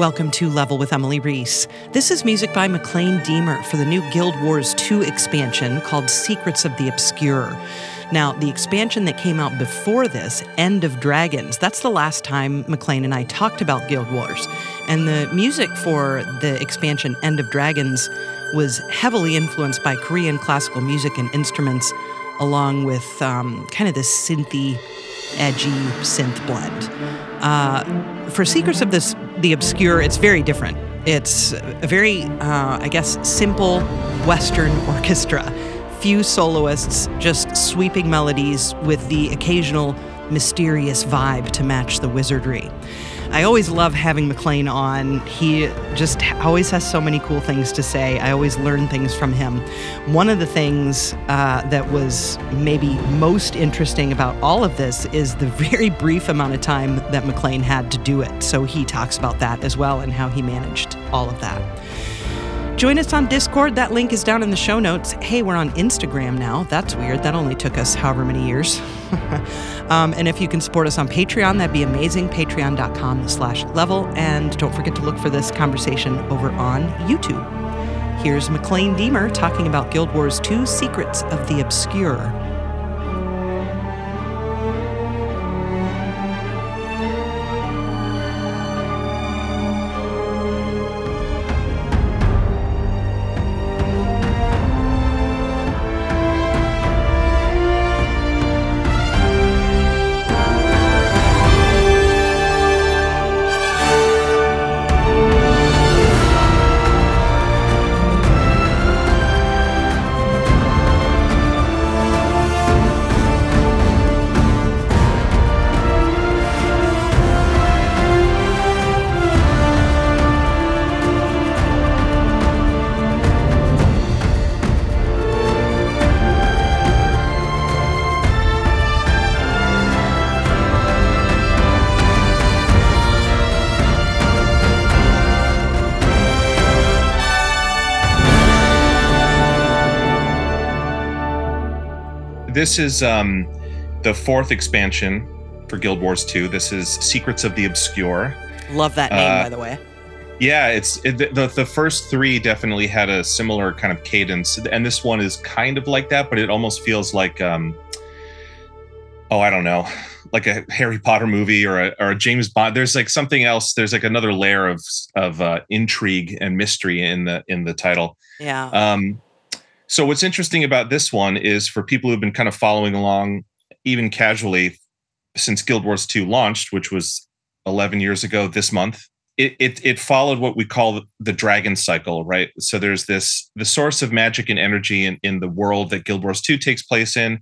Welcome to Level with Emily Reese. This is music by Maclaine Diemer for the new Guild Wars 2 expansion called Secrets of the Obscure. Now, the expansion that came out before this, End of Dragons, that's the last time Maclaine and I talked about Guild Wars. And the music for the expansion End of Dragons was heavily influenced by Korean classical music and instruments, along with um, kind of this synthy, edgy synth blend. Uh, for Secrets of this, the Obscure, it's very different. It's a very, uh, I guess, simple Western orchestra few soloists, just sweeping melodies with the occasional mysterious vibe to match the wizardry. I always love having Maclaine on. He just always has so many cool things to say. I always learn things from him. One of the things uh, that was maybe most interesting about all of this is the very brief amount of time that Maclaine had to do it. So he talks about that as well and how he managed all of that. Join us on Discord. That link is down in the show notes. Hey, we're on Instagram now. That's weird. That only took us however many years. um, and if you can support us on Patreon, that'd be amazing. Patreon.com slash level. And don't forget to look for this conversation over on YouTube. Here's Maclaine Diemer talking about Guild Wars 2 Secrets of the Obscure. This is um, the fourth expansion for Guild Wars 2. This is Secrets of the Obscure. Love that name, uh, by the way. Yeah, it's it, the the first three definitely had a similar kind of cadence, and this one is kind of like that, but it almost feels like, um, oh, I don't know, like a Harry Potter movie or a, or a James Bond. There's like something else. There's like another layer of of uh, intrigue and mystery in the in the title. Yeah. Um, so what's interesting about this one is for people who've been kind of following along, even casually, since Guild Wars 2 launched, which was 11 years ago this month. It, it, it followed what we call the dragon cycle, right? So there's this the source of magic and energy in, in the world that Guild Wars 2 takes place in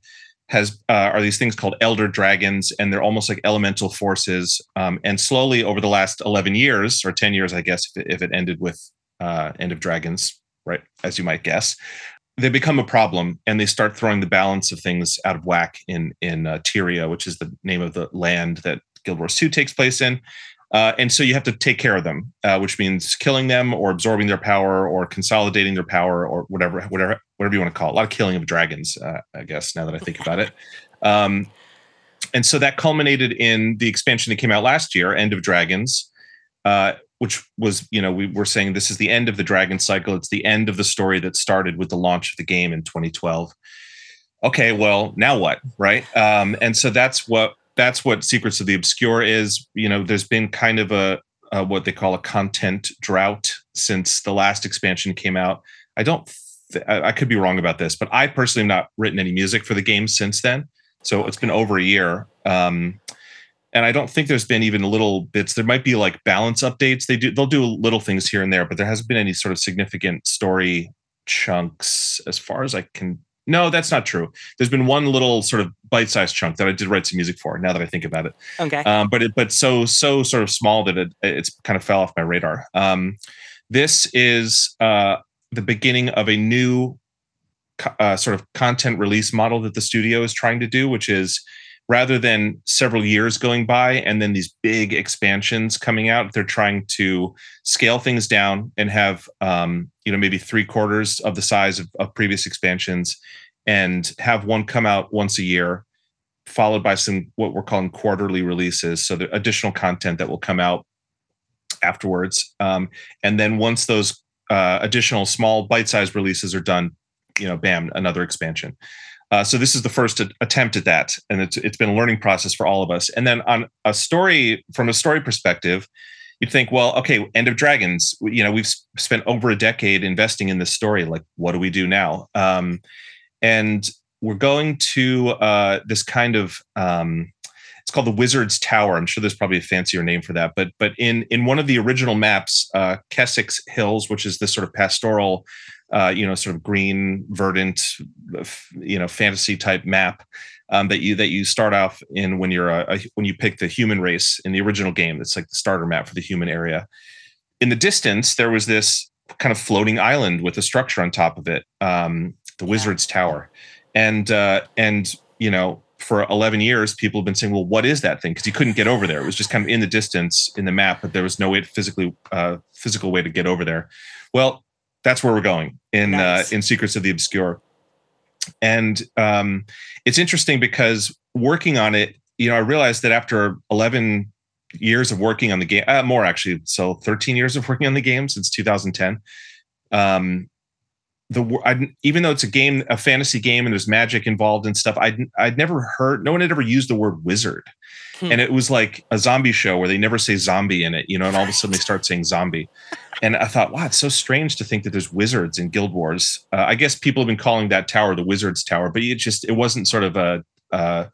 has uh, are these things called elder dragons and they're almost like elemental forces um, and slowly over the last 11 years or 10 years i guess if it, if it ended with uh, end of dragons right as you might guess they become a problem and they start throwing the balance of things out of whack in in uh, Tyria, which is the name of the land that Guild Wars 2 takes place in. Uh, and so you have to take care of them, uh, which means killing them or absorbing their power or consolidating their power or whatever, whatever, whatever you want to call it. A lot of killing of dragons, uh, I guess. Now that I think about it, um, and so that culminated in the expansion that came out last year, End of Dragons, uh, which was you know we were saying this is the end of the dragon cycle. It's the end of the story that started with the launch of the game in 2012 okay well now what right? Um, and so that's what that's what secrets of the obscure is. You know there's been kind of a, a what they call a content drought since the last expansion came out. I don't th- I, I could be wrong about this but i personally have not written any music for the game since then. So okay. it's been over a year. Um, and I don't think there's been even little bits. There might be like balance updates. They do they'll do little things here and there, but there hasn't been any sort of significant story chunks as far as I can. No, that's not true. There's been one little sort of bite-sized chunk that I did write some music for. Now that I think about it, okay. Um, but it but so so sort of small that it it's kind of fell off my radar. Um, this is uh, the beginning of a new uh, sort of content release model that the studio is trying to do, which is rather than several years going by and then these big expansions coming out they're trying to scale things down and have um, you know maybe three quarters of the size of, of, previous expansions and have one come out once a year followed by some what we're calling quarterly releases so the additional content that will come out afterwards. Um, and then once those uh, additional small bite-sized releases are done, you know, bam, another expansion. Uh, so this is the first attempt at that, and it's it's been a learning process for all of us. And then on a story from a story perspective, you'd think, well, okay, End of Dragons. You know, we've spent over a decade investing in this story. Like, what do we do now? Um, and we're going to uh, this kind of um, it's called the Wizard's Tower. I'm sure there's probably a fancier name for that, but but in in one of the original maps, uh, Kessex Hills, which is this sort of pastoral uh, you know, sort of green, verdant, you know, fantasy type map um, that you that you start off in when you're a, a, when you pick the human race in the original game. It's like the starter map for the human area. In the distance, there was this kind of floating island with a structure on top of it, um, the yeah. Wizard's Tower, and uh, and you know for 11 years, people have been saying, well, what is that thing? Because you couldn't get over there. It was just kind of in the distance in the map, but there was no way to physically, uh, physical way to get over there. Well, that's where we're going in uh, nice. uh, in Secrets of the Obscure. And um, it's interesting because working on it, you know, I realized that after 11 years of working on the game, uh, more actually, so 13 years of working on the game since 2010. Um, the I, even though it's a game, a fantasy game, and there's magic involved and stuff, I'd I'd never heard. No one had ever used the word wizard, hmm. and it was like a zombie show where they never say zombie in it, you know, and all of a sudden they start saying zombie, and I thought, wow, it's so strange to think that there's wizards in Guild Wars. Uh, I guess people have been calling that tower the Wizards Tower, but it just it wasn't sort of a uh,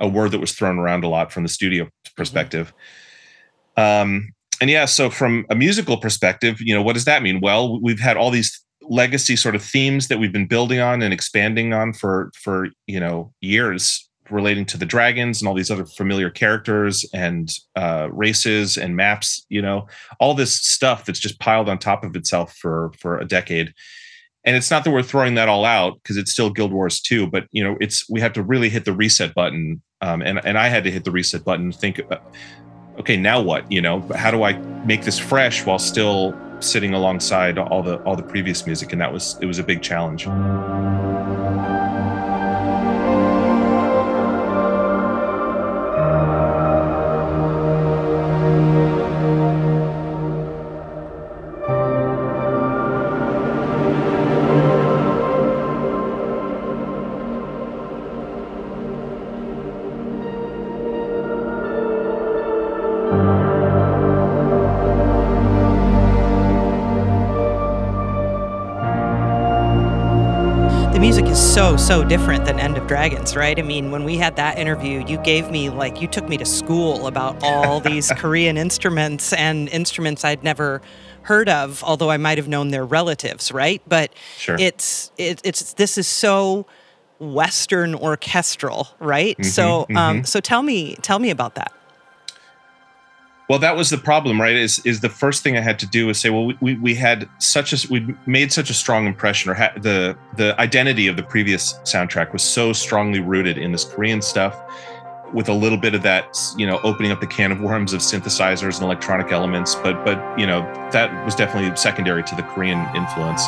a word that was thrown around a lot from the studio mm-hmm. perspective. Mm-hmm. Um, and yeah, so from a musical perspective, you know, what does that mean? Well, we've had all these legacy sort of themes that we've been building on and expanding on for for you know years relating to the dragons and all these other familiar characters and uh, races and maps you know all this stuff that's just piled on top of itself for for a decade. And it's not that we're throwing that all out because it's still guild wars 2 but you know it's we have to really hit the reset button um, and and i had to hit the reset button and think uh, okay now what you know? How do i make this fresh while still sitting alongside all the all the previous music? And that was it was a big challenge so different than End of Dragons, right? I mean, when we had that interview, you gave me like you took me to school about all these Korean instruments and instruments I'd never heard of, although I might have known their relatives, right? But sure. it's it, it's this is so Western orchestral, right? Mm-hmm, so um, mm-hmm. so tell me tell me about that. Well, that was the problem, right? Is is the first thing I had to do was say, well, we, we, had such a we made such a strong impression, or ha- the the identity of the previous soundtrack was so strongly rooted in this Korean stuff, with a little bit of that, you know, opening up the can of worms of synthesizers and electronic elements. But but you know that was definitely secondary to the Korean influence.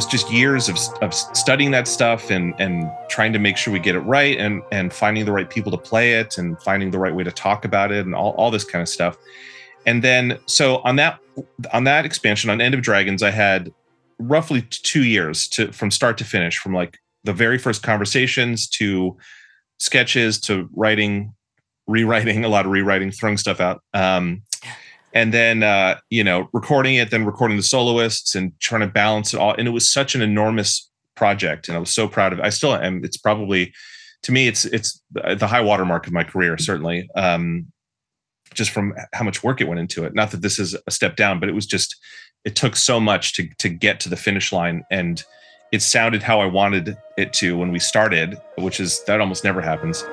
Was just years of, of studying that stuff and and trying to make sure we get it right and and finding the right people to play it and finding the right way to talk about it and all, all this kind of stuff. And then so on that on that expansion on end of dragons i had roughly two years to from start to finish from like the very first conversations to sketches to writing rewriting a lot of rewriting throwing stuff out. Um, and then uh, you know recording it then recording the soloists and trying to balance it all and it was such an enormous project and i was so proud of it. I still am. It's probably to me it's it's the high watermark of my career certainly um, just from how much work it went into it. Not that this is a step down but it was just it took so much to to get to the finish line and it sounded how i wanted it to when we started which is that almost never happens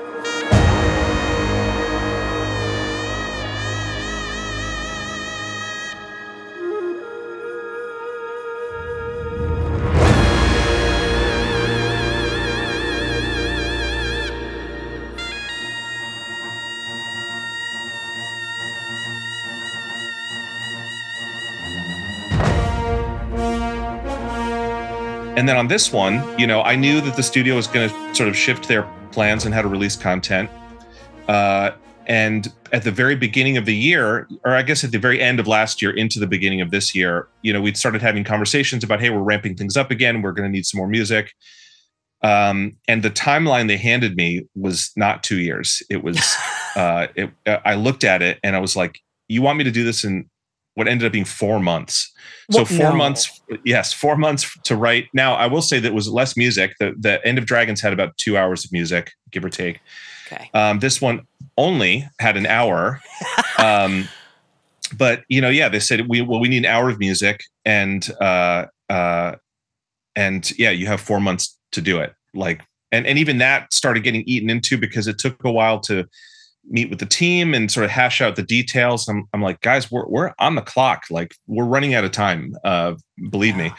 And then on this one, you know, I knew that the studio was going to sort of shift their plans and how to release content. Uh, and at the very beginning of the year, or I guess at the very end of last year into the beginning of this year, you know, we'd started having conversations about, hey, we're ramping things up again. We're going to need some more music. Um, and the timeline they handed me was not two years. It was, uh, it, I looked at it and I was like, you want me to do this in what ended up being four months? So four no. months, yes, four months to write. Now I will say that was less music. The, the End of Dragons had about two hours of music, give or take. Okay. Um, this one only had an hour. um, but you know, yeah, they said we well we need an hour of music, and uh, uh, and yeah, you have four months to do it. Like, and and even that started getting eaten into because it took a while to meet with the team and sort of hash out the details. I'm, I'm like, guys, we're we're on the clock. Like, we're running out of time. Uh, believe yeah. me.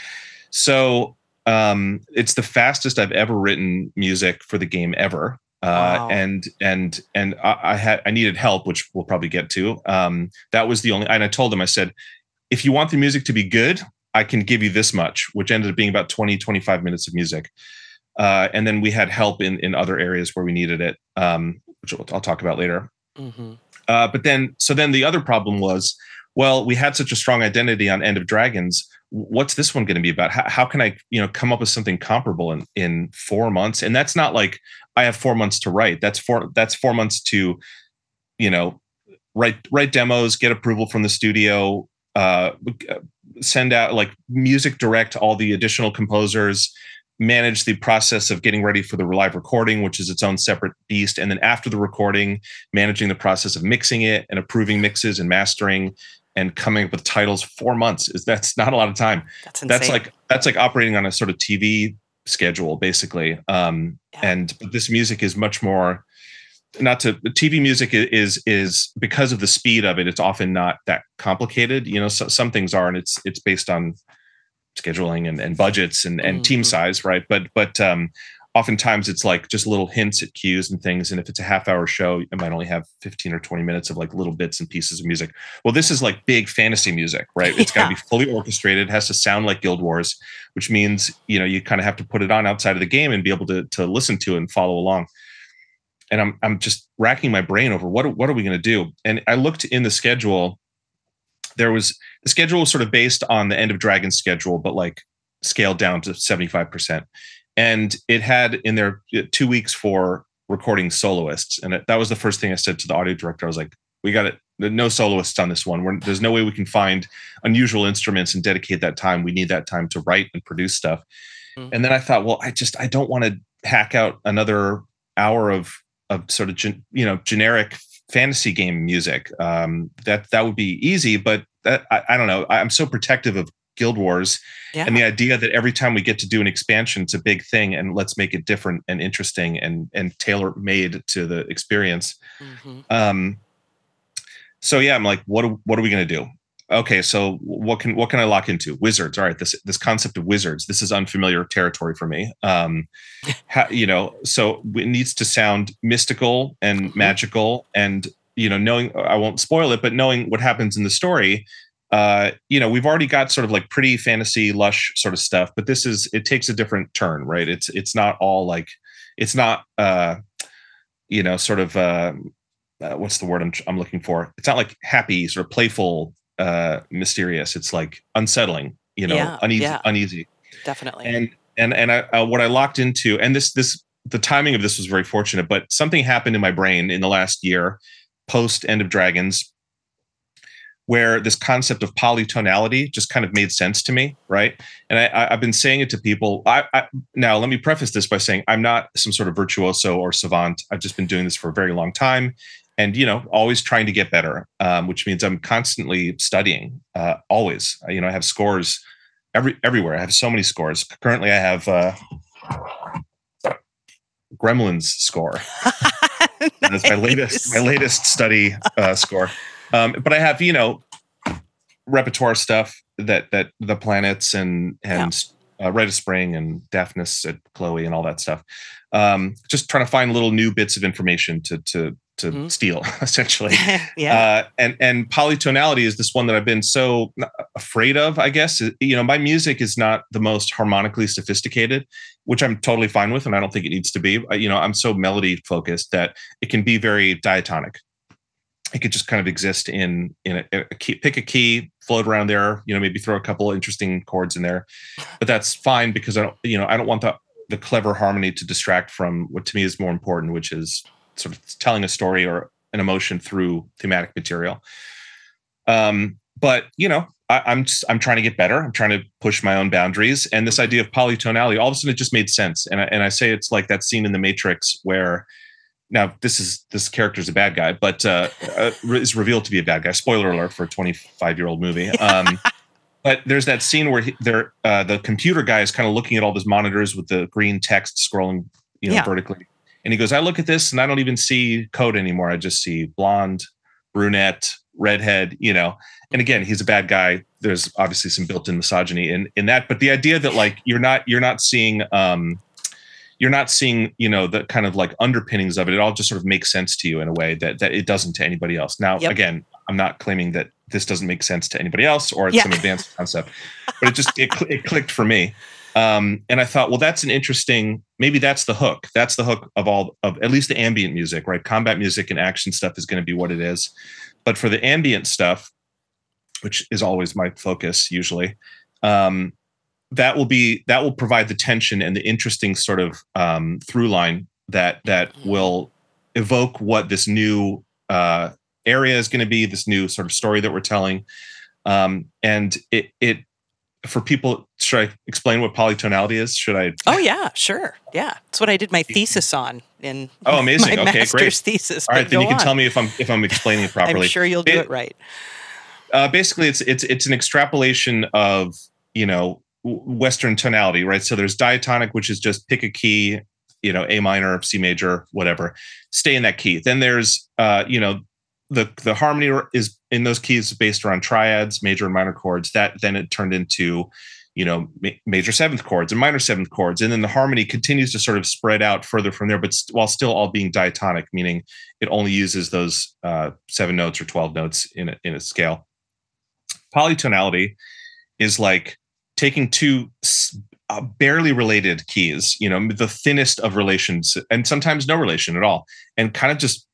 So um, it's the fastest I've ever written music for the game ever. Uh, wow. and and and I, I, had I needed help, which we'll probably get to. Um, that was the only, and I told them I said, if you want the music to be good, I can give you this much, which ended up being about 20, 25 minutes of music. Uh, and then we had help in in other areas where we needed it, um, which I'll talk about later. Mm-hmm. Uh, but then, so then the other problem was, well, we had such a strong identity on End of Dragons. What's this one going to be about? How, how can I, you know, come up with something comparable in in four months? And that's not like I have four months to write. That's four. That's four months to, you know, write write demos, get approval from the studio, uh, send out like music direct all the additional composers, manage the process of getting ready for the live recording, which is its own separate beast, and then after the recording, managing the process of mixing it and approving mixes and mastering and coming up with titles. Four months is that's not a lot of time. That's, that's like that's like operating on a sort of TV schedule basically um, yeah. and this music is much more not to tv music is is because of the speed of it it's often not that complicated you know so, some things are and it's it's based on scheduling and, and budgets and, and mm-hmm. team size right but but um oftentimes it's like just little hints at cues and things. And if it's a half hour show, it might only have 15 or 20 minutes of like little bits and pieces of music. Well, this is like big fantasy music, right? It's got to be fully orchestrated. It has to sound like Guild Wars, which means, you know, you kind of have to put it on outside of the game and be able to, to listen to it and follow along. And I'm, I'm just racking my brain over what, what are we going to do? And I looked in the schedule. There was the schedule was sort of based on the end of Dragon schedule, but like scaled down to 75% and it had in there uh, two weeks for recording soloists. And it, that was the first thing i said to the audio director. I was like we got it no soloists on this one. We're, there's no way we can find unusual instruments and dedicate that time. We need that time to write and produce stuff. Mm-hmm. and then i thought well i just i don't want to hack out another hour of of sort of gen, you know generic fantasy game music um, that that would be easy but that I, I don't know i'm so protective of Guild Wars. Yeah. And the idea that every time we get to do an expansion, it's a big thing, and let's make it different and interesting and and tailor made to the experience. Mm-hmm. Um, so yeah, I'm like, what what are we gonna do? Okay, so what can what can I lock into? Wizards. All right, this this concept of wizards. This is unfamiliar territory for me. Um, you know, so it needs to sound mystical and mm-hmm. magical, and you know, knowing I won't spoil it, but knowing what happens in the story, uh, you know, we've already got sort of like pretty fantasy, lush sort of stuff, but this is it takes a different turn, right? It's it's not all like it's not uh, you know, sort of uh, uh what's the word I'm I'm looking for? It's not like happy, sort of playful, uh, mysterious. It's like unsettling, you know, yeah, uneasy, yeah. uneasy. Definitely. And and and I, uh, what I locked into, and this this the timing of this was very fortunate, but something happened in my brain in the last year, post End of Dragons, where this concept of polytonality just kind of made sense to me, right? And I, have been saying it to people. I, I, now, let me preface this by saying I'm not some sort of virtuoso or savant. I've just been doing this for a very long time, and you know, always trying to get better, um, which means I'm constantly studying. Uh, always, you know, I have scores every everywhere. I have so many scores. Currently, I have uh, Gremlins score. nice. That's my latest my latest study uh, score. Um, but I have, you know, repertoire stuff that that the planets and and yeah. uh, Rite of Spring and Daphnis at Chloe and all that stuff. Um, just trying to find little new bits of information to to to mm-hmm. steal essentially. Yeah. Uh, and and polytonality is this one that i've been so afraid of i guess. You know my music is not the most harmonically sophisticated which i'm totally fine with and i don't think it needs to be. You know i'm so melody focused that it can be very diatonic. It could just kind of exist in in a, a key pick a key float around there you know maybe throw a couple interesting chords in there. But that's fine because i don't you know i don't want the the clever harmony to distract from what to me is more important which is sort of telling a story or an emotion through thematic material. Um, but you know, I, I'm just, I'm trying to get better. I'm trying to push my own boundaries. And this idea of polytonality, all of a sudden, it just made sense. And I, and I say it's like that scene in The Matrix where now this is this character is a bad guy, but uh, uh, is revealed to be a bad guy. Spoiler alert for a 25 year old movie. Um, but there's that scene where he, there uh, the computer guy is kind of looking at all those monitors with the green text scrolling, you know, yeah. vertically. And he goes, I look at this and I don't even see code anymore. I just see blonde, brunette, redhead, you know. And again, he's a bad guy. There's obviously some built-in misogyny in in that, but the idea that like you're not you're not seeing um you're not seeing, you know, the kind of like underpinnings of it. It all just sort of makes sense to you in a way that that it doesn't to anybody else. Now, yep. again, I'm not claiming that this doesn't make sense to anybody else or it's yeah. some advanced concept, but it just it, it clicked for me. Um, and I thought, well, that's an interesting. Maybe that's the hook. That's the hook of all of at least the ambient music, right? Combat music and action stuff is going to be what it is. But for the ambient stuff, which is always my focus usually, um, that will be that will provide the tension and the interesting sort of um, through line that that will evoke what this new uh, area is going to be, this new sort of story that we're telling. Um, and it it for people should i explain what polytonality is? Should i oh yeah sure. Yeah. It's what i did my thesis on in oh amazing. my okay master's great thesis all right then you can on. tell me if i'm if i'm explaining it properly. i'm sure you'll do it, it right. Uh, basically it's it's it's an extrapolation of you know western tonality right? So there's diatonic which is just pick a key you know a minor c major whatever. Stay in that key. Then there's uh you know the the harmony is in those keys based around triads, major and minor chords. That then it turned into, you know, ma- major seventh chords and minor seventh chords, and then the harmony continues to sort of spread out further from there, but st- while still all being diatonic, meaning it only uses those uh, seven notes or twelve notes in a, in a scale. Polytonality is like taking two uh, barely related keys, you know, the thinnest of relations, and sometimes no relation at all, and kind of just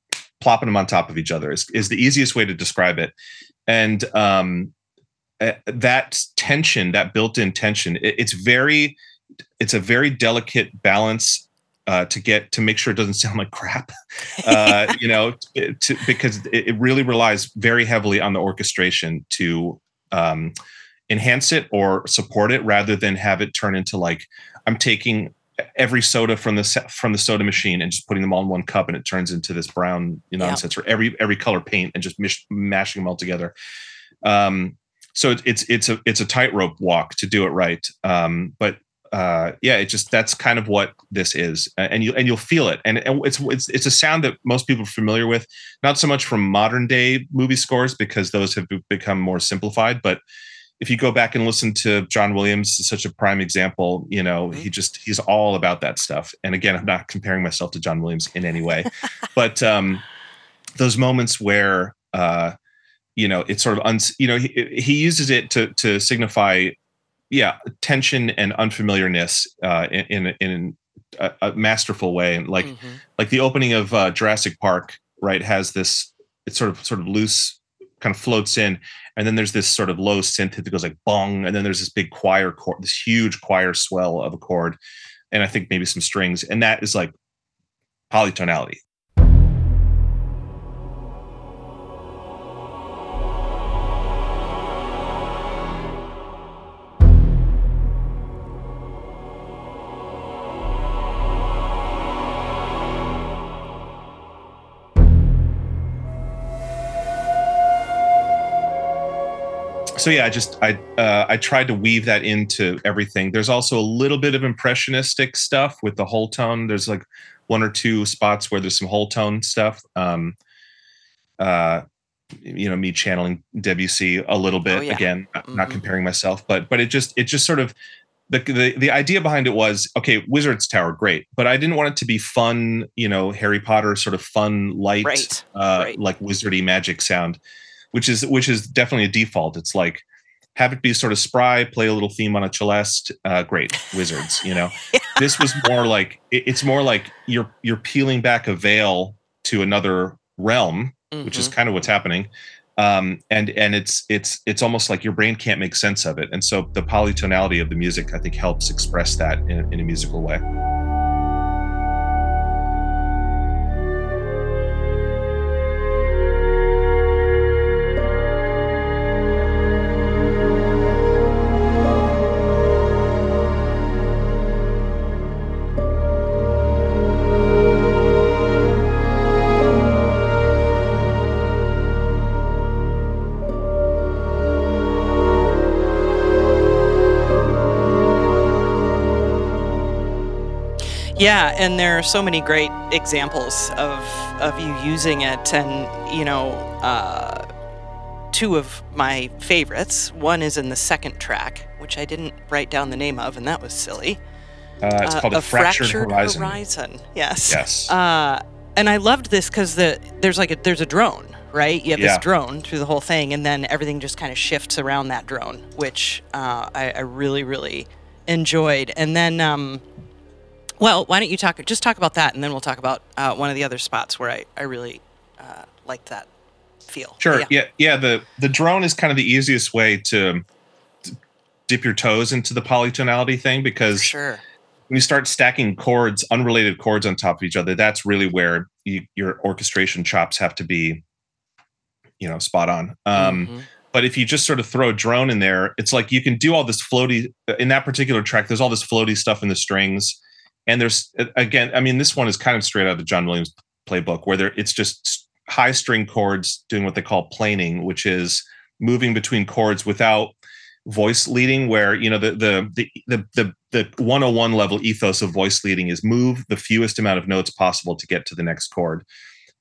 plopping them on top of each other is, is the easiest way to describe it. And um, that tension, that built-in tension, it, it's very, it's a very delicate balance uh, to get to make sure it doesn't sound like crap. Uh, you know, to, because it, it, really relies very heavily on the orchestration to um, enhance it or support it, rather than have it turn into like I'm taking every soda from the from the soda machine and just putting them all in one cup and it turns into this brown you know, nonsense or every every color paint and just mish, mashing them all together um, so it, it's it's a it's a tightrope walk to do it right um, but uh, yeah it just that's kind of what this is and you and you'll feel it and, and it's it's it's a sound that most people are familiar with not so much from modern day movie scores because those have become more simplified but if you go back and listen to John Williams, such a prime example, you know, mm-hmm. he just he's all about that stuff. And again, I'm not comparing myself to John Williams in any way, but um, those moments where uh, you know it's sort of un, you know he, he uses it to to signify yeah tension and unfamiliarness uh, in in, in a, a, masterful way. And like mm-hmm. like the opening of uh, Jurassic Park right has this it's sort of sort of loose kind of floats in. And then there's this sort of low synth that goes like bong. And then there's this big choir chord this huge choir swell of a chord. And i think maybe some strings. And that is like polytonality so yeah, I just I uh, I tried to weave that into everything. There's also a little bit of impressionistic stuff with the whole tone. There's like one or two spots where there's some whole tone stuff. Um, uh, you know, me channeling Debussy a little bit. Oh, yeah. Again, mm-hmm. not comparing myself, but but it just it just sort of the, the the idea behind it was okay, Wizard's Tower, great, but I didn't want it to be fun, you know, Harry Potter sort of fun, light, Right, uh, right. like wizardy magic sound, which is which is definitely a default. It's like have it be sort of spry, play a little theme on a celeste, uh, great wizards. You know, this was more like it- it's more like you're you're peeling back a veil to another realm, which is Mhm. kind of what's happening um and and it's it's it's almost like your brain can't make sense of it and so the polytonality of the music i think helps express that in, in a musical way Yeah, and there are so many great examples of of you using it, and you know, uh, two of my favorites. One is in the second track, which I didn't write down the name of, and that was silly. uh, it's Uh, called a, fractured, horizon, Horizon, Yes. yes Uh, and I loved this because the there's like a there's a drone, right? You have Yeah. this drone through the whole thing, and then everything just kind of shifts around that drone, which uh, I, I really really enjoyed. And then, um, well, why don't you talk just talk about that, and then we'll talk about uh, one of the other spots where I I really uh, liked that feel. sure Yeah. yeah. yeah the the drone is kind of the easiest way to, to dip your toes into the polytonality thing because sure. when you start stacking chords unrelated chords on top of each other that's really where you, your orchestration chops have to be you know spot on um Mhm. but if you just sort of throw a drone in there it's like you can do all this floaty in that particular track there's all this floaty stuff in the strings and there's again i mean this one is kind of straight out of the john williams playbook where there it's just high string chords doing what they call planing which is moving between chords without voice leading where you know the the the the the, the 101 level ethos of voice leading is move the fewest amount of notes possible to get to the next chord.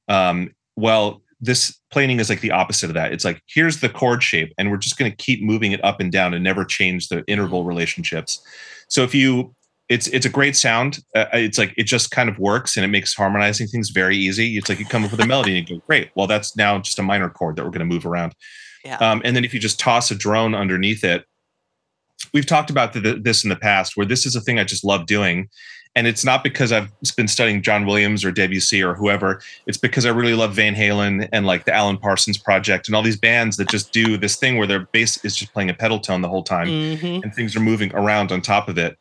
Um well this planing is like the opposite of that. It's like here's the chord shape and we're just going to keep moving it up and down and never change the interval relationships. So if you it's it's a great sound uh, it's like it just kind of works and it makes harmonizing things very easy it's like you come up with a melody and you go great well that's now just a minor chord that we're going to move around Yeah. um, and then if you just toss a drone underneath it we've talked about th- this in the past where this is a thing i just love doing and it's not because i've been studying john williams or debussy or whoever it's because i really love van halen and like the alan parsons project and all these bands that just do this thing where their bass is just playing a pedal tone the whole time Mhm. and things are moving around on top of it.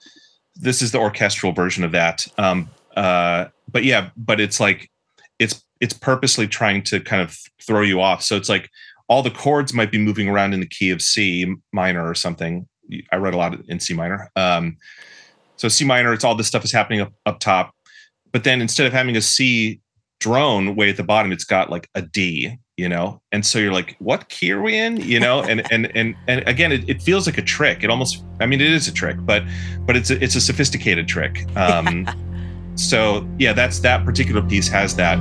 This is the orchestral version of that. Um, uh, but yeah, but it's like it's it's purposely trying to kind of throw you off. So it's like all the chords might be moving around in the key of C minor or something. I read a lot in C minor. Um, so C minor, it's all this stuff is happening up, up top. But then instead of having a C drone way at the bottom, it's got like a D, you know? And so you're like, what key are we in? You know, and and and and again, it, it feels like a trick. It almost I mean it is a trick, but but it's a it's a sophisticated trick. Um so yeah, that's that particular piece has that.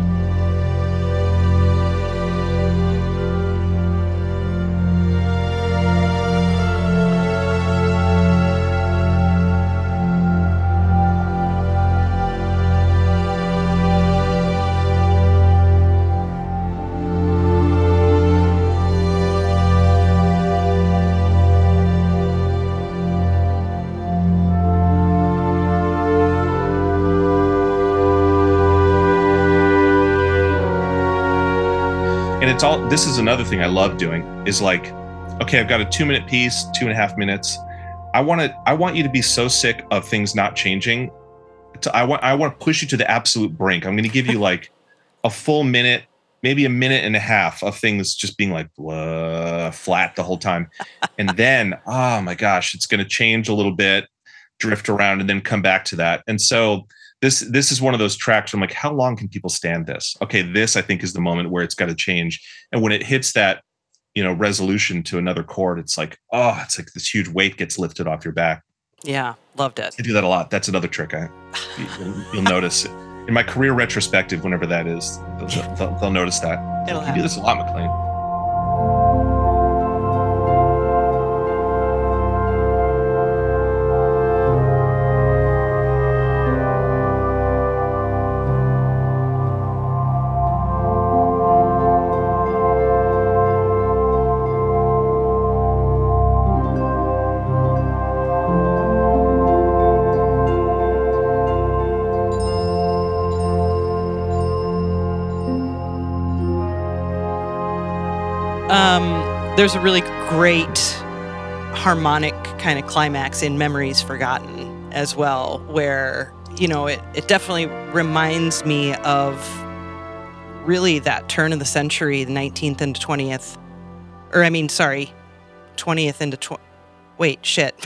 This is another thing i love doing is like okay i've got a two minute piece two and a half minutes. I want to i want you to be so sick of things not changing. To, i want i want to push you to the absolute brink. I'm going to give you like a full minute maybe a minute and a half of things just being like blah, flat the whole time. And then oh my gosh it's going to change a little bit drift around and then come back to that. And so this this is one of those tracks where I'm like, how long can people stand this? Okay, this I think is the moment where it's got to change. And when it hits that, you know, resolution to another chord, it's like, oh, it's like this huge weight gets lifted off your back. Yeah. Loved it. I do that a lot. That's another trick. I you'll, you'll notice in my career retrospective, whenever that is, they'll, they'll, they'll notice that. It'll You do this a lot, McLean. There's a really great harmonic kind of climax in Memories Forgotten as well, where, you know, it, it definitely reminds me of really that turn of the century, the 19th into 20th, or I mean, sorry, 20th into 20. Wait, shit.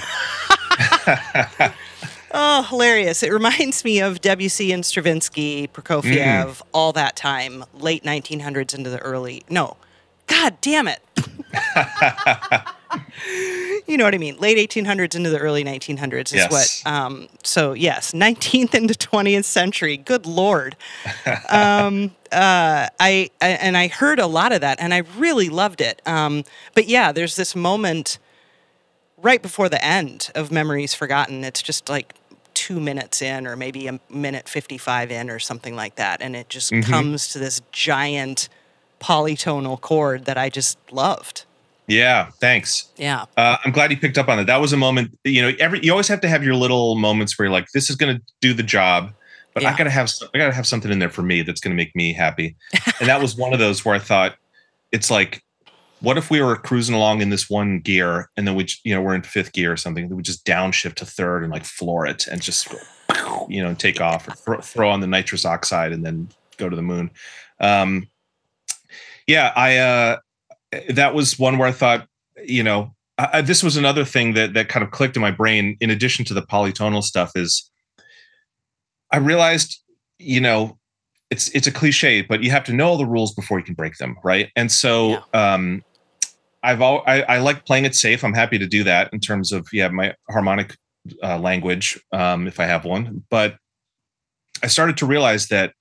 oh, hilarious. It reminds me of Debussy and Stravinsky, Prokofiev, mm. all that time, late 1900s into the early. No. God damn it. you know what I mean? Late 1800s into the early 1900s is yes. what. Um, so yes, 19th into 20th century. Good lord. um, uh, I, I, and I heard a lot of that, and I really loved it. Um, but yeah, there's this moment right before the end of Memories Forgotten. It's just like two minutes in, or maybe a minute 55 in, or something like that, and it just mm-hmm. comes to this giant polytonal chord that I just loved. Yeah, thanks. Yeah, uh, I'm glad you picked up on it. That was a moment. You know, every you always have to have your little moments where you're like, "This is going to do the job," but yeah. I gotta have I gotta have something in there for me that's going to make me happy. and that was one of those where I thought, it's like, what if we were cruising along in this one gear and then we, you know, we're in fifth gear or something, we just downshift to third and like floor it and just, you know, take off or throw, throw on the nitrous oxide and then go to the moon. Um, yeah, I. uh that was one where I thought, you know, I, this was another thing that that kind of clicked in my brain. In addition to the polytonal stuff, is I realized, you know, it's it's a cliche, but you have to know all the rules before you can break them, right? And so, yeah. um, I've all I, I, like playing it safe. I'm happy to do that in terms of yeah, my harmonic uh, language, um, if I have one. But I started to realize that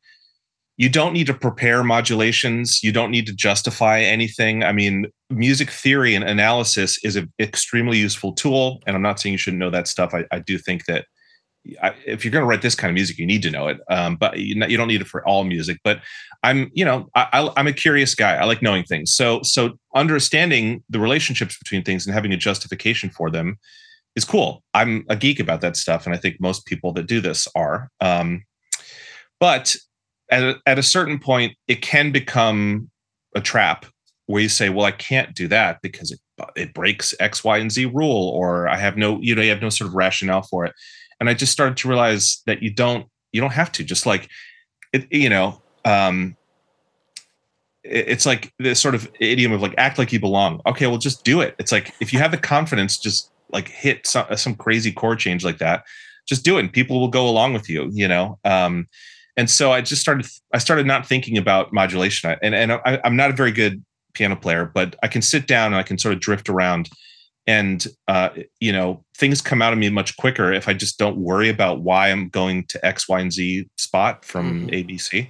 you don't need to prepare modulations. You don't need to justify anything. I mean music theory and analysis is an extremely useful tool and i'm not saying you shouldn't know that stuff. I, I do think that I, if you're going to write this kind of music you need to know it. Um, but you, you, don't need it for all music. But i'm you know I, i'm a curious guy. I like knowing things. So so understanding the relationships between things and having a justification for them is cool. I'm a geek about that stuff and i think most people that do this are. Um, but at a, at a certain point, it can become a trap where you say, "Well, I can't do that because it it breaks X, Y, and Z rule," or I have no, you know, you have no sort of rationale for it. And I just started to realize that you don't you don't have to. Just like it, you know, um, it, it's like this sort of idiom of like act like you belong. Okay, well, just do it. It's like if you have the confidence, just like hit some some crazy chord change like that. Just do it, and people will go along with you. You know. Um, and so I just started I started not thinking about modulation. And and I, am not a very good piano player but I can sit down and I can sort of drift around. And uh, you know things come out of me much quicker if I just don't worry about why I'm going to X Y and Z spot from mm-hmm. ABC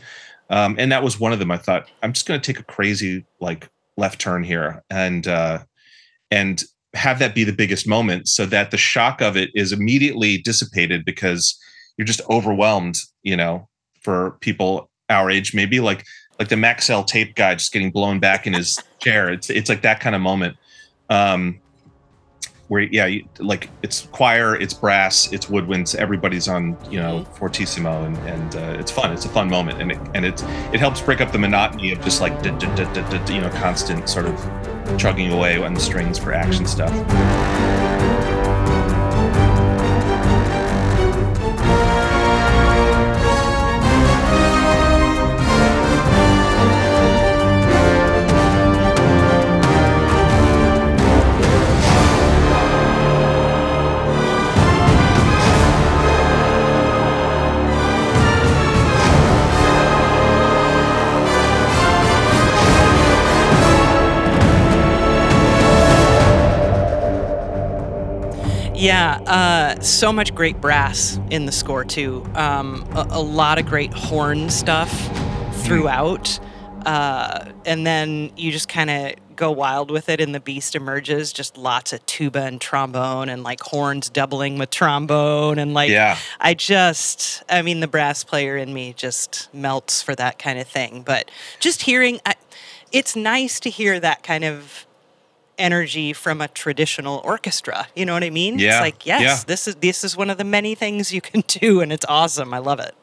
um, and that was one of them. I thought I'm just going to take a crazy like left turn here and uh, and have that be the biggest moment so that the shock of it is immediately dissipated because you're just overwhelmed you know for people our age, maybe like like the Maxell tape guy just getting blown back in his chair. It's it's like that kind of moment. Um, where yeah, you, like it's choir, it's brass, it's woodwinds. Everybody's on you know fortissimo, and and uh, it's fun. It's a fun moment, and it and it it helps break up the monotony of just like you know constant sort of chugging away on the strings for action stuff. Yeah, uh, so much great brass in the score too. Um, a, a, lot of great horn stuff throughout, uh, and then you just kind of go wild with it. And the beast emerges, just lots of tuba and trombone, and like horns doubling with trombone, and like yeah. I just, I mean, the brass player in me just melts for that kind of thing. But just hearing, I, it's nice to hear that kind of energy from a traditional orchestra. You know what I mean? Yeah. It's like, yes, yeah. this is this is one of the many things you can do and it's awesome. I love it.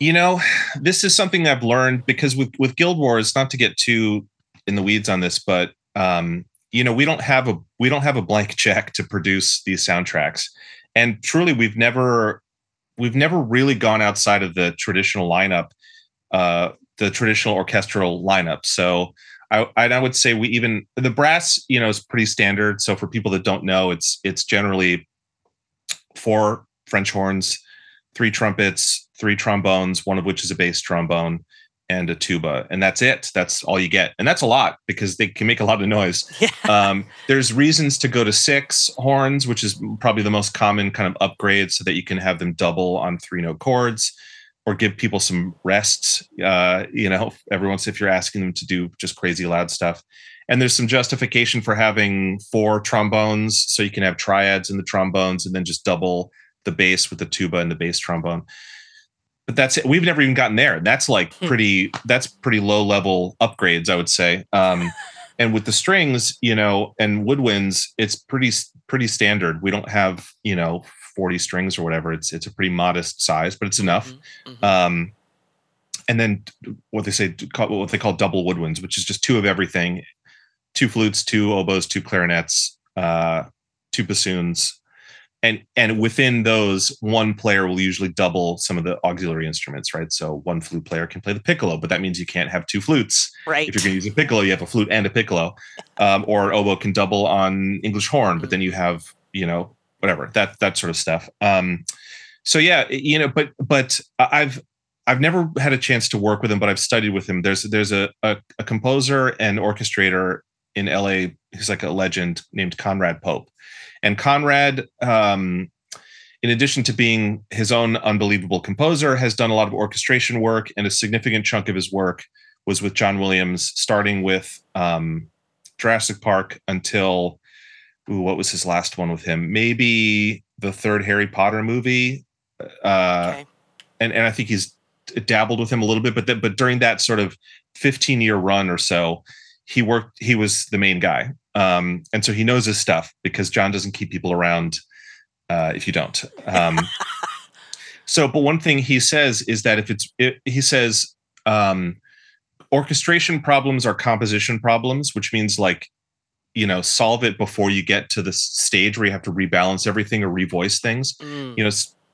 You know, this is something I've learned because with with Guild Wars, not to get too in the weeds on this, but um, you know we don't have a we don't have a blank check to produce these soundtracks and truly we've never we've never really gone outside of the traditional lineup uh the traditional orchestral lineup so I, I would say we even the brass you know is pretty standard so for people that don't know it's it's generally four french horns three trumpets three trombones one of which is a bass trombone and a tuba, and that's it. That's all you get, and that's a lot because they can make a lot of noise. Yeah. Um, there's reasons to go to six horns, which is probably the most common kind of upgrade, so that you can have them double on three note chords, or give people some rests. Uh, you know, every once if you're asking them to do just crazy loud stuff. And there's some justification for having four trombones, so you can have triads in the trombones, and then just double the bass with the tuba and the bass trombone but that's it. We've never even gotten there. That's like hmm. pretty. That's pretty low level upgrades, I would say. Um, and with the strings, you know, and woodwinds, it's pretty pretty standard. We don't have you know 40 strings or whatever. It's it's a pretty modest size, but it's enough. Mm-hmm. mm-hmm. Um, and then what they say, what they call double woodwinds, which is just two of everything: two flutes, two oboes, two clarinets, uh, two bassoons, and and within those one player will usually double some of the auxiliary instruments right so one flute player can play the piccolo but that means you can't have two flutes right if you're going to use a piccolo you have a flute and a piccolo um, or an oboe can double on english horn but then you have you know whatever that that sort of stuff um, so yeah you know but but i've I've never had a chance to work with him, but I've studied with him. There's there's a, a, a composer and orchestrator in LA who's like a legend named Conrad Pope, and Conrad, um, in addition to being his own unbelievable composer, has done a lot of orchestration work, and a significant chunk of his work was with John Williams, starting with um, Jurassic Park until ooh, what was his last one with him? Maybe the third Harry Potter movie. Uh, okay. and and I think he's dabbled with him a little bit, but but during that sort of 15 year run or so, he worked. He was the main guy, um, and so he knows his stuff because John doesn't keep people around uh, if you don't. Um, so, but one thing he says is that if it's, it, he says, um, orchestration problems are composition problems, which means like, you know, solve it before you get to the stage where you have to rebalance everything or revoice things. Mm. You know,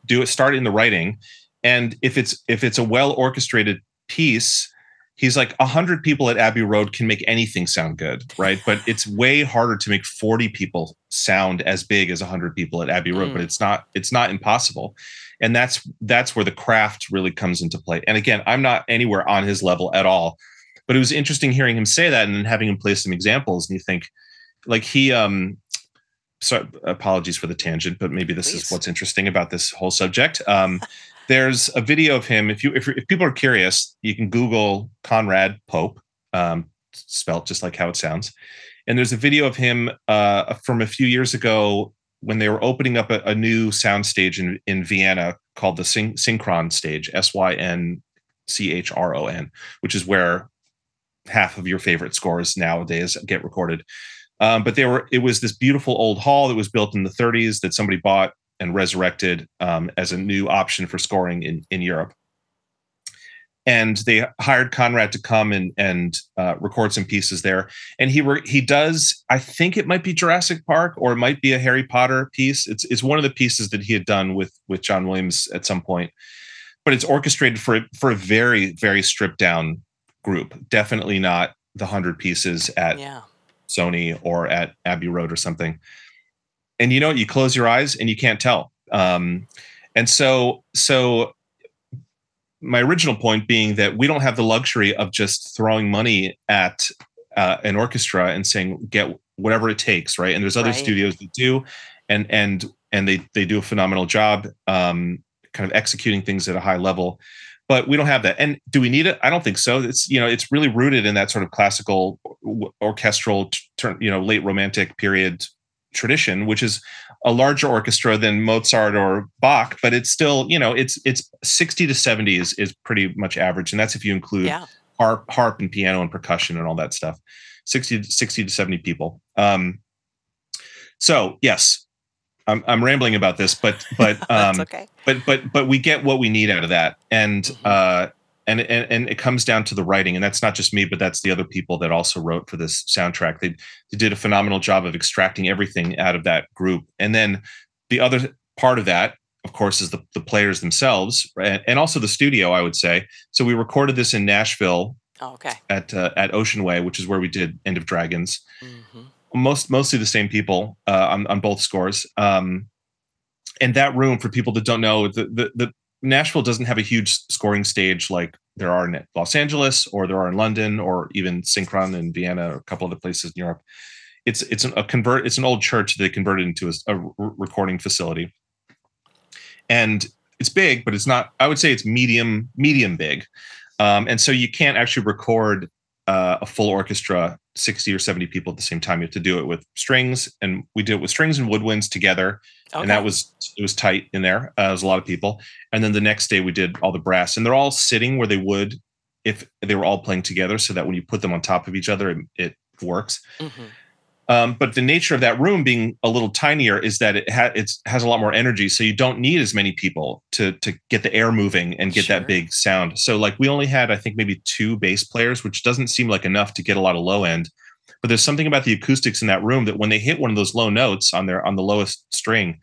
do it, start in the writing. And if it's if it's a well orchestrated piece, he's like 100 people at abbey road can make anything sound good right but it's way harder to make 40 people sound as big as 100 people at abbey road mm. but it's not it's not impossible and that's that's where the craft really comes into play and again i'm not anywhere on his level at all but it was interesting hearing him say that and then having him play some examples and you think like he um so apologies for the tangent but maybe this Please. is what's interesting about this whole subject um there's a video of him. If you if, if people are curious, you can Google Conrad Pope, um, spelled just like how it sounds. And there's a video of him uh, from a few years ago when they were opening up a, a new sound stage in, in Vienna called the Syn- Synchron stage, S Y N C H R O N, which is where half of your favorite scores nowadays get recorded. Um, but they were it was this beautiful old hall that was built in the 30s that somebody bought and resurrected um, as a new option for scoring in, in Europe. And they hired Conrad to come and and uh, record some pieces there. And he re- he does. I think it might be Jurassic Park or it might be a Harry Potter piece. It's it's one of the pieces that he had done with with John Williams at some point. But it's orchestrated for for a very very stripped down group. Definitely not the hundred pieces at yeah. Sony or at Abbey Road or something. And you know you close your eyes and you can't tell. Um, and so so my original point being that we don't have the luxury of just throwing money at uh, an orchestra and saying get whatever it takes right? And there's other right. studios that do and and and they they do a phenomenal job um, kind of executing things at a high level but we don't have that and do we need it i don't think so it's you know it's really rooted in that sort of classical orchestral turn you know late romantic period tradition, which is a larger orchestra than Mozart or Bach, but it's still, you know, it's it's 60 to 70 is is pretty much average. And that's if you include yeah. harp, harp and piano and percussion and all that stuff. 60 to 60 to 70 people. Um so yes, I'm I'm rambling about this, but but um okay. but but but we get what we need out of that. And mm-hmm. uh and, and and it comes down to the writing, and that's not just me, but that's the other people that also wrote for this soundtrack. They they did a phenomenal job of extracting everything out of that group, and then the other part of that of course, is the, the players themselves and, and also the studio, I would say. So we recorded this in Nashville Oh, okay. At uh, at Ocean Way, which is where we did End of Dragons. Mm-hmm. Most mostly the same people uh, on on both scores. Um, and that room, for people that don't know, the, the the Nashville doesn't have a huge scoring stage like there are in Los Angeles or there are in London or even Synchron in Vienna or a couple other places in Europe. It's it's an, a convert. It's an old church that they converted into a, a recording facility, and it's big, but it's not. I would say it's medium medium big. Um, and so you can't actually record uh, a full orchestra, 60 or 70 people at the same time. You have to do it with strings, and we did it with strings and woodwinds together. Okay. And that was it was tight in there. Uh, it was a lot of people. And then the next day we did all the brass, and they're all sitting where they would if they were all playing together, so that when you put them on top of each other, it, it works. Mm-hmm. Um, but the nature of that room being a little tinier is that it ha- has a lot more energy, so you don't need as many people to to get the air moving and get sure. that big sound. So like we only had I think maybe two bass players, which doesn't seem like enough to get a lot of low end. But there's something about the acoustics in that room that when they hit one of those low notes on their on the lowest string,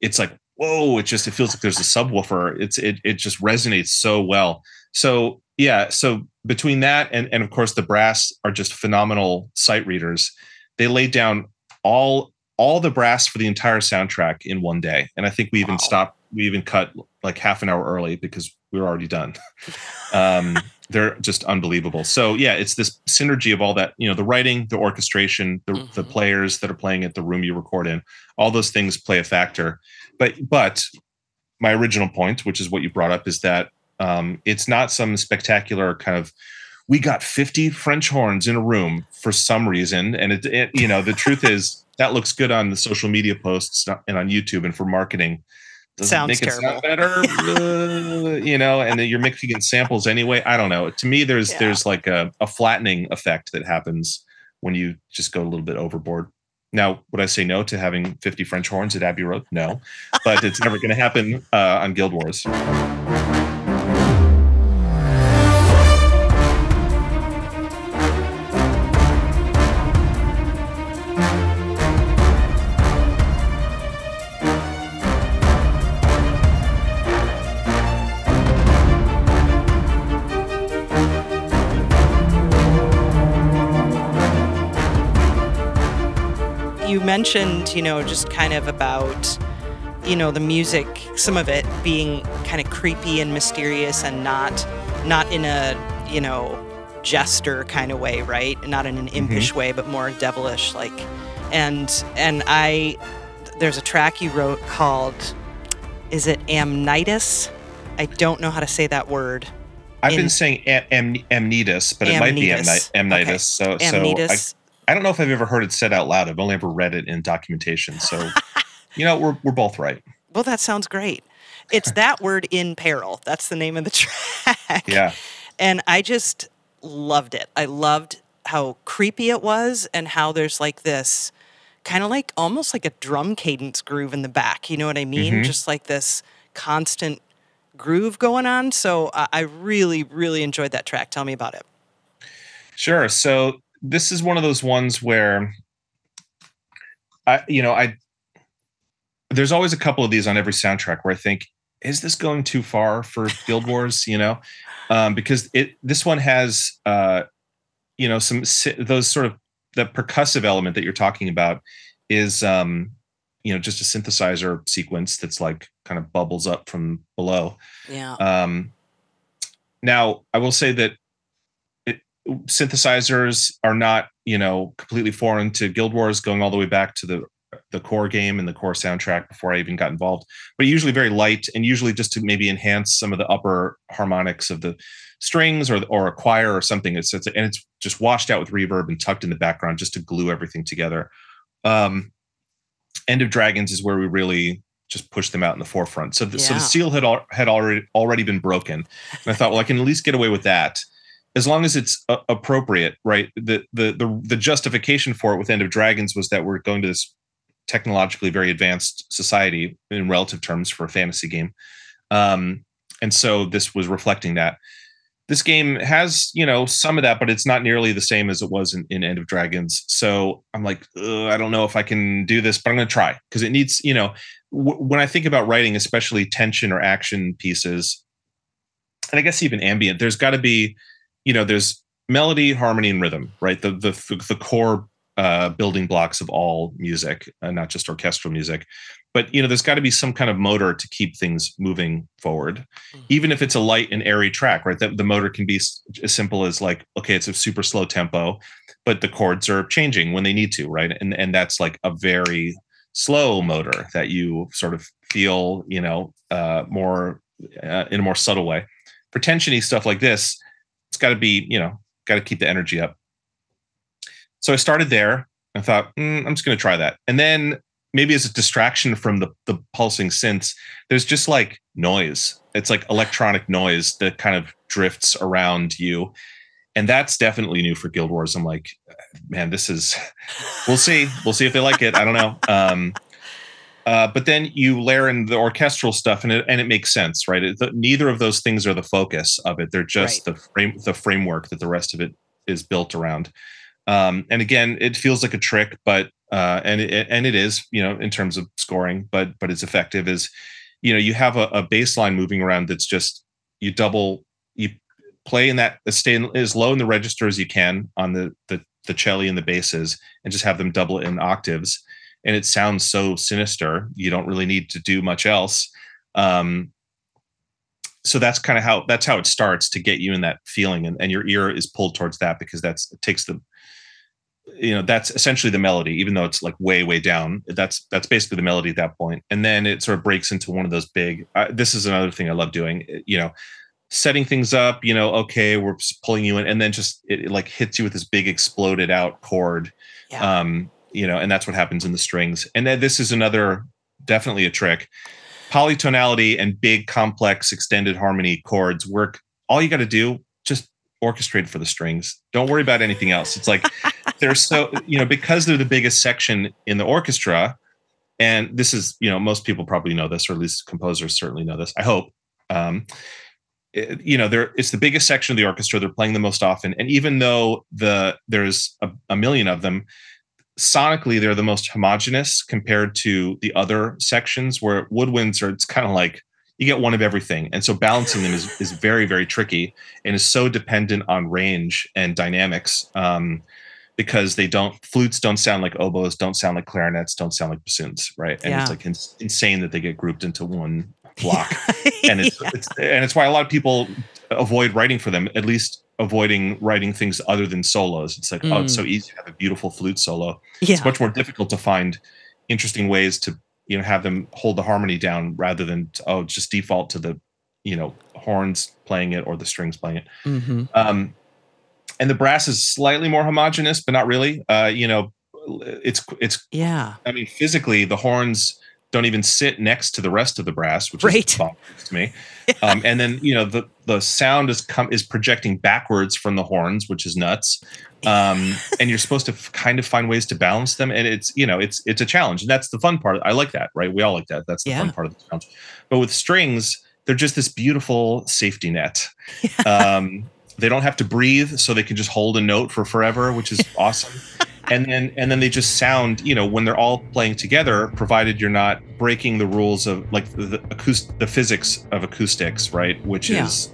it's like whoa! It just it feels like there's a subwoofer. It's it it just resonates so well. So yeah, so between that and and of course the brass are just phenomenal sight readers they laid down all all the brass for the entire soundtrack in one day. And I think we even wow. stopped, we even cut like half an hour early because we were already done. um, they're just unbelievable. So yeah, it's this synergy of all that, you know, the writing, the orchestration, the, mm-hmm. the players that are playing at the room you record in, all those things play a factor. But, but my original point, which is what you brought up, is that um, it's not some spectacular kind of we got 50 French horns in a room for some reason. And it, it you know, the truth is that looks good on the social media posts and on YouTube and for marketing. Does Sounds make terrible. it sound better, uh, you know, and then you're mixing in samples anyway. I don't know. To me, there's yeah. there's like a, a flattening effect that happens when you just go a little bit overboard. Now, would I say no to having 50 French horns at Abbey Road? No, but it's never going to happen uh, on Guild Wars. Mentioned, you know, just kind of about, you know, the music, some of it being kind of creepy and mysterious and not not in a, you know, jester kind of way, right? Not in an mm-hmm. impish mm-hmm. way, but more devilish like and and I there's a track you wrote called is it Amnytas? I don't know how to say that word. I've in, been saying am, am, amnytas, but it might be amnytas. Okay. So, amnytas. so I don't know if I've ever heard it said out loud. I've only ever read it in documentation. So, you know, we're we're both right. Well, that sounds great. It's that word in peril. That's the name of the track. Yeah. And I just loved it. I loved how creepy it was and how there's like this kind of like almost like a drum cadence groove in the back. You know what I mean? Mm-hmm. Just like this constant groove going on. So uh, I really, really enjoyed that track. Tell me about it. Sure. So this is one of those ones where I, you know, I there's always a couple of these on every soundtrack where I think, is this going too far for Guild Wars? You know, um, because it this one has, uh, you know, some those sort of the percussive element that you're talking about is, um, you know, just a synthesizer sequence that's like kind of bubbles up from below. Yeah. Um, now I will say that synthesizers are not you know completely foreign to guild wars going all the way back to the the core game and the core soundtrack before i even got involved. But usually very light and usually just to maybe enhance some of the upper harmonics of the strings or or a choir or something it's, it's and it's just washed out with reverb and tucked in the background just to glue everything together. Um end of dragons is where we really just push them out in the forefront. So the, yeah. so the seal had al- had already already been broken. And i thought well i can at least get away with that as long as it's uh, appropriate, right? The, the the the justification for it with End of Dragons was that we're going to this technologically very advanced society in relative terms for a fantasy game, um, and so this was reflecting that. this game has you know some of that but it's not nearly the same as it was in, in end of dragons so i'm like i don't know if i can do this but i'm going to try because it needs you know w- when i think about writing especially tension or action pieces and i guess even ambient there's got to be you know there's melody harmony and rhythm right? The the, the core uh, building blocks of all music uh, not just orchestral music. But you know there's got to be some kind of motor to keep things moving forward mm-hmm. even if it's a light and airy track right? That the motor can be as simple as like okay it's a super slow tempo but the chords are changing when they need to right? And and that's like a very slow motor that you sort of feel you know uh, more uh, in a more subtle way. For tensiony stuff like this got to be you know got to keep the energy up so i started there i thought mm, i'm just going to try that and then maybe as a distraction from the the pulsing synths, there's just like noise. It's like electronic noise that kind of drifts around you. And that's definitely new for Guild Wars. I'm like, man, this is we'll see. We'll see if they like it. I don't know. Um uh, but then you layer in the orchestral stuff, and it and it makes sense, right? It, the, neither of those things are the focus of it; they're just right. the frame, the framework that the rest of it is built around. Um, and again, it feels like a trick, but uh, and it, and it is, you know, in terms of scoring, but but it's effective. Is you know you have a, a baseline moving around that's just you double you play in that stay in, as low in the register as you can on the the the cello and the basses, and just have them double it in octaves, and it sounds so sinister. You don't really need to do much else. Um, so that's kind of how that's how it starts to get you in that feeling and, and your ear is pulled towards that because that's it takes the you know that's essentially the melody even though it's like way way down that's that's basically the melody at that point and then it sort of breaks into one of those big uh, this is another thing i love doing you know setting things up you know okay we're pulling you in and then just it, it like hits you with this big exploded out chord yeah. um you know and that's what happens in the strings. And then this is another definitely a trick. Polytonality and big complex extended harmony chords work. All you got to do just orchestrate for the strings. Don't worry about anything else. It's like they're so you know because they're the biggest section in the orchestra and this is you know most people probably know this or at least composers certainly know this i hope um, you know they're it's the biggest section of the orchestra. They're playing the most often. And even though the there's a, a million of them sonically they're the most homogenous compared to the other sections where woodwinds are it's kind of like you get one of everything and so balancing them is, is very very tricky and is so dependent on range and dynamics um, because they don't flutes don't sound like oboes, don't sound like clarinets, don't sound like bassoons, right? And yeah. it's like ins- insane that they get grouped into one block, and it's, yeah. it's and it's why a lot of people avoid writing for them, at least avoiding writing things other than solos. It's like, mm. oh, it's so mm. easy to have a beautiful flute solo. Yeah. It's much more difficult to find interesting ways to you know have them hold the harmony down rather than oh just default to the you know horns playing it or the strings playing it. Mm-hmm. Um, and the brass is slightly more homogenous, but not really. Uh, you know, it's it's yeah. I mean, physically, the horns don't even sit next to the rest of the brass, which right. is to me. Um, and then you know the the sound is come is projecting backwards from the horns, which is nuts. Um, and you're supposed to f- kind of find ways to balance them, and it's you know it's it's a challenge, and that's the fun part. I like that, right? We all like that. That's the yeah. fun part of the challenge. But with strings, they're just this beautiful safety net. Yeah. Um, they don't have to breathe, so they can just hold a note for forever, which is awesome. And then and then they just sound, you know, when they're all playing together, provided you're not breaking the rules of like the the, acoust- the physics of acoustics, right? Which yeah. is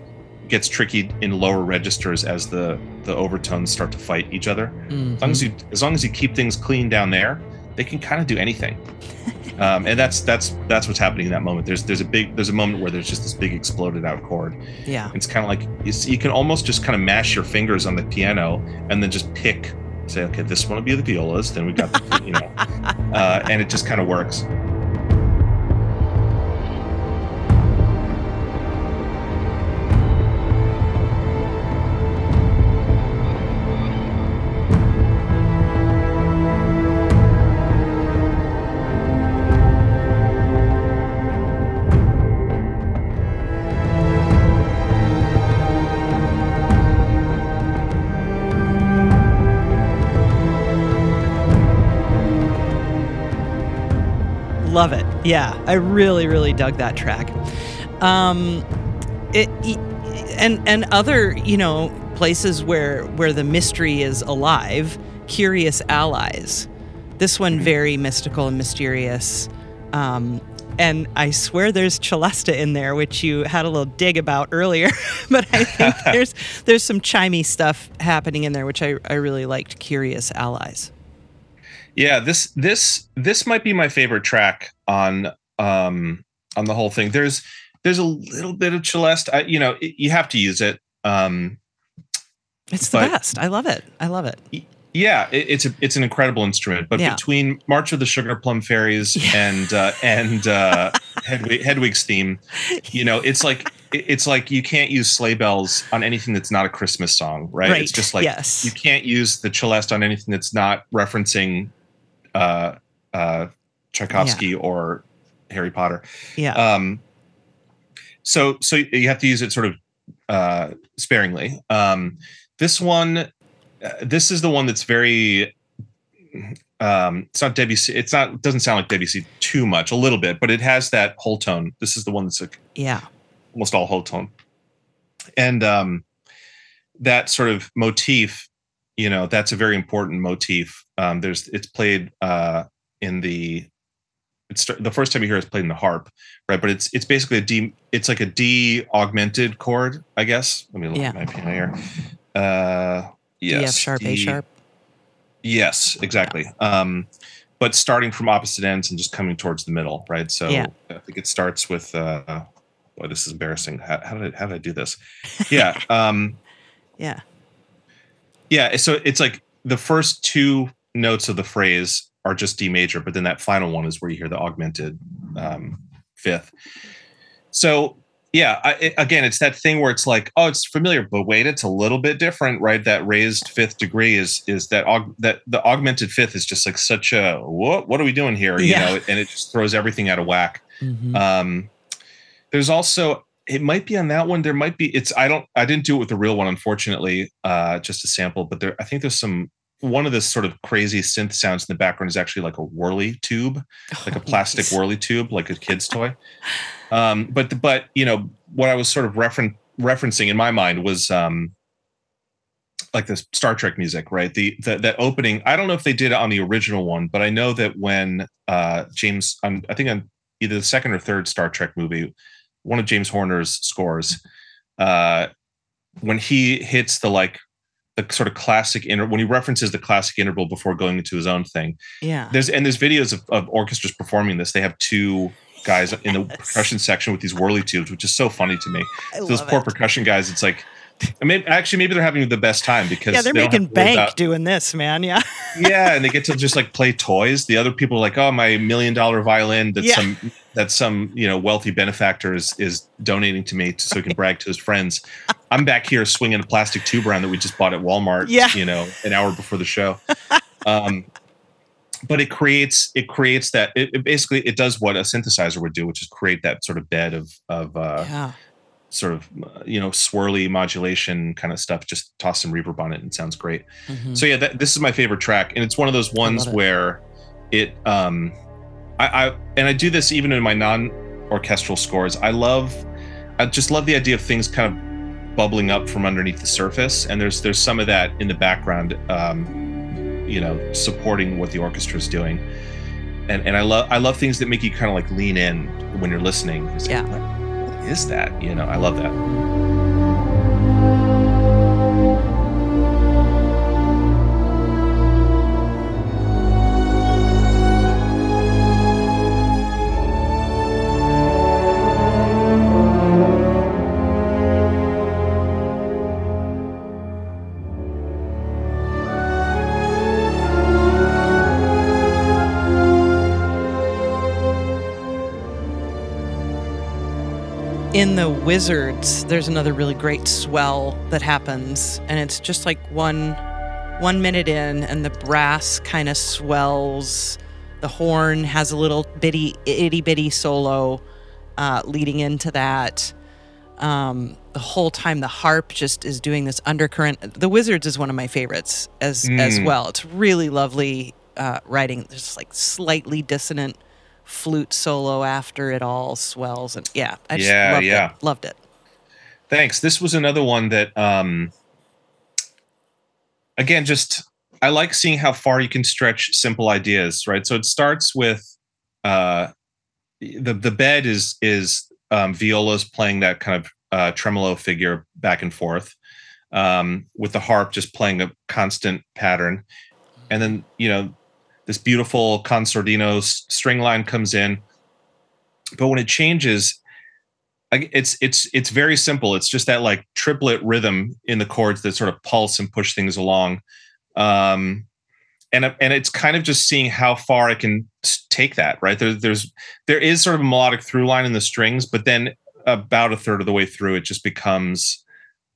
gets tricky in lower registers as the the overtones start to fight each other. Mm-hmm. As long as you as long as you keep things clean down there, they can kind of do anything. um, and that's that's that's what's happening in that moment. There's there's a big there's a moment where there's just this big exploded out chord. Yeah, it's kind of like you, see, you can almost just kind of mash your fingers on the piano and then just pick, say, okay, this one will be the violas. Then we got the, you know, uh, and it just kind of works. Love it. Yeah, I really, really dug that track. Um, it, and and other you know places where where the mystery is alive curious allies this one very mystical and mysterious um, and I swear there's Celesta in there, which you had a little dig about earlier. but I think there's there's some chimey stuff happening in there, which I, I really liked. Curious Allies. Yeah, this this this might be my favorite track on um on the whole thing. There's there's a little bit of Celeste. I, you know, it, you have to use it. Um, it's the best. I love it. I love it. Yeah, it, it's a, it's an incredible instrument. But yeah. between March of the Sugar Plum Fairies yeah. and uh, and uh, Hedwig, Hedwig's theme, you know, it's like it's like you can't use sleigh bells on anything that's not a Christmas song, right? right. It's just like yes. you can't use the Celeste on anything that's not referencing uh, uh, Tchaikovsky yeah. or Harry Potter. Yeah. Um, so so you have to use it sort of uh, sparingly. Um, this one uh, this is the one that's very um it's not Debussy it's not doesn't sound like Debussy too much a little bit but it has that whole tone this is the one that's like yeah almost all whole tone and um that sort of motif you know that's a very important motif um there's it's played uh in the it's the first time you hear it's played in the harp right but it's it's basically a d it's like a d augmented chord i guess let me look yeah. at my piano here uh Yes. D F sharp, D, A sharp. Yes, exactly. Um, but starting from opposite ends and just coming towards the middle, right? So yeah. I think it starts with. Uh, boy, this is embarrassing. How, how did I, how did I do this? Yeah. Um, yeah. Yeah. So it's like the first two notes of the phrase are just D major, but then that final one is where you hear the augmented um, fifth. So yeah I, it, again it's that thing where it's like oh it's familiar but wait it's a little bit different right that raised fifth degree is is that aug, that the augmented fifth is just like such a what what are we doing here you know and it just throws everything out of whack mm-hmm. um there's also it might be on that one there might be it's i don't i didn't do it with the real one unfortunately uh just a sample but there i think there's some one of the sort of crazy synth sounds in the background is actually like a whirly tube, like a oh, plastic whirly tube, like a kid's toy. Um, but but you know what I was sort of referen- referencing in my mind was um, like the Star Trek music, right? The, the, that opening. I don't know if they did it on the original one, but I know that when uh, James, on, I think on either the second or third Star Trek movie, one of James Horner's scores, uh, when he hits the like the sort of classic inter when he references the classic interval before going into his own thing. Yeah. There's and there's videos of, of orchestras performing this. They have two guys in the percussion section with these whirly tubes, which is so funny to me. So those poor it. percussion guys, it's like I mean, actually, maybe they're having the best time because yeah, they're they making bank about, doing this, man. Yeah, yeah, and they get to just like play toys. The other people are like, "Oh, my million dollar violin that yeah. some that some you know wealthy benefactor is is donating to me so he can brag to his friends." I'm back here swinging a plastic tube around that we just bought at Walmart. Yeah. you know, an hour before the show. Um, but it creates it creates that it, it, basically it does what a synthesizer would do, which is create that sort of bed of of uh, yeah sort of you know swirly modulation kind of stuff just toss some reverb on it and it sounds great. Mm-hmm. so yeah that, this is my favorite track and it's one of those ones it. where it um I, I and i do this even in my non-orchestral scores. I love i just love the idea of things kind of bubbling up from underneath the surface and there's there's some of that in the background um you know supporting what the orchestra is doing. And and i love i love things that make you kind of like lean in when you're listening. Yeah is that? You know, I love that. In the Wizards, there's another really great swell that happens, and it's just like one one minute in, and the brass kind of swells. The horn has a little bitty itty bitty solo uh, leading into that. Um, the whole time, the harp just is doing this undercurrent. The Wizards is one of my favorites as mm. as well. It's really lovely uh, writing. There's like slightly dissonant flute solo after it all swells and yeah i just yeah, loved yeah. it loved it Thanks. This was another one that, um, again, just I like seeing how far you can stretch simple ideas, right? So it starts with uh, the the bed is is um, violas playing that kind of uh, tremolo figure back and forth, um, with the harp just playing a constant pattern, and then you know this beautiful con sordino string line comes in, but when it changes, it's it's it's very simple. It's just that like triplet rhythm in the chords that sort of pulse and push things along. Um, and and it's kind of just seeing how far I can take that. Right there, there's there is sort of a melodic through line in the strings, but then about a third of the way through, it just becomes